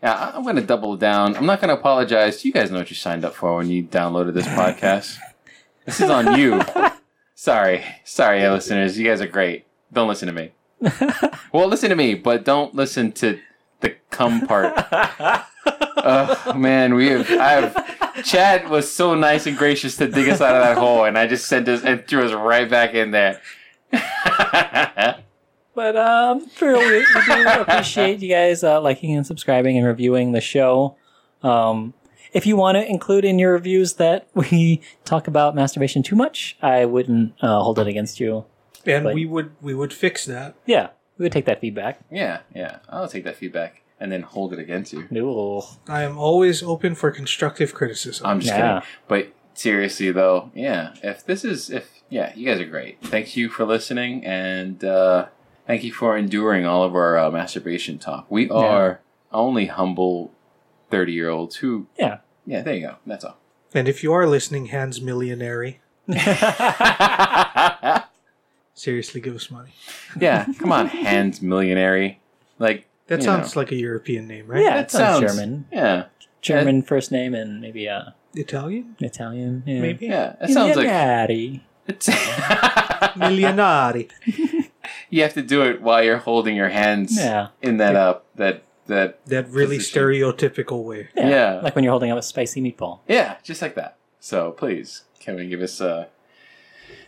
Yeah, I'm going to double down. I'm not going to apologize. You guys know what you signed up for when you downloaded this podcast. this is on you. Sorry. Sorry, listeners. You guys are great. Don't listen to me. well, listen to me, but don't listen to the cum part. Oh man, we have. I have. Chad was so nice and gracious to dig us out of that hole, and I just sent us and threw us right back in there. But um, for we, we do appreciate you guys uh, liking and subscribing and reviewing the show. Um, if you want to include in your reviews that we talk about masturbation too much, I wouldn't uh, hold it against you. and But- we would we would fix that. Yeah, we would take that feedback. yeah, yeah. I'll take that feedback and then hold it against you. Ooh. I am always open for constructive criticism. I'm just Yeah. kidding. But seriously though, yeah, if this is if yeah, you guys are great. Thank you for listening and uh thank you for enduring all of our uh, masturbation talk. We are only humble 30-year-olds who Yeah. yeah, there you go. That's all. and if you are listening, hands millionary, seriously, give us money. yeah, come on, hands millionary. Like That you sounds know. like a European name, right? Yeah, That it sounds sounds- German. Yeah. German first name and maybe a Italian? Italian. Yeah. Maybe? Yeah, that sounds like Illinois. it's. Millionari. You have to do it while you're holding your hands Yeah. in that up uh, that that That really Position. stereotypical way. yeah. Yeah. Like when you're holding up a spicy meatball. yeah, just like that. So please, can we give us a?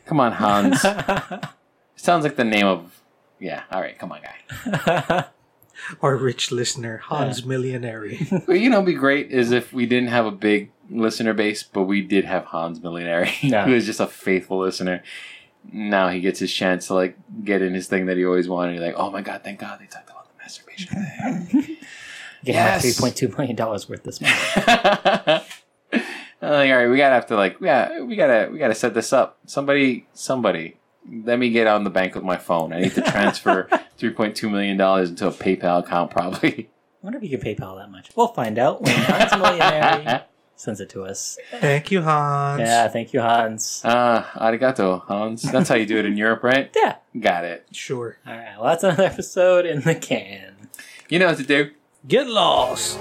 Come on, Hans. Sounds like the name of. Yeah. All right. Come on, guy. Our rich listener, Hans Millionary. Well, you know, be great is if we didn't have a big listener base, but we did have Hans Millionary, Yeah. who is just a faithful listener. Now he gets his chance to like get in his thing that he always wanted. You're like, oh my god, thank God they talked about the masturbation thing. Get Yes. three point two million dollars worth this month. I'm like, all right, we gotta have to like, yeah, we gotta, we gotta set this up. Somebody, somebody, let me get on the bank with my phone. I need to transfer three point two million dollars into a PayPal account, probably. I wonder if you can PayPal that much. We'll find out when Hans Millionary sends it to us. Thank you, Hans. Yeah, thank you, Hans. Ah, arigato, Hans. That's how you do it in Europe, right? Yeah. Got it. Sure. All right. Well, that's another episode in the can. You know what to do. Get lost.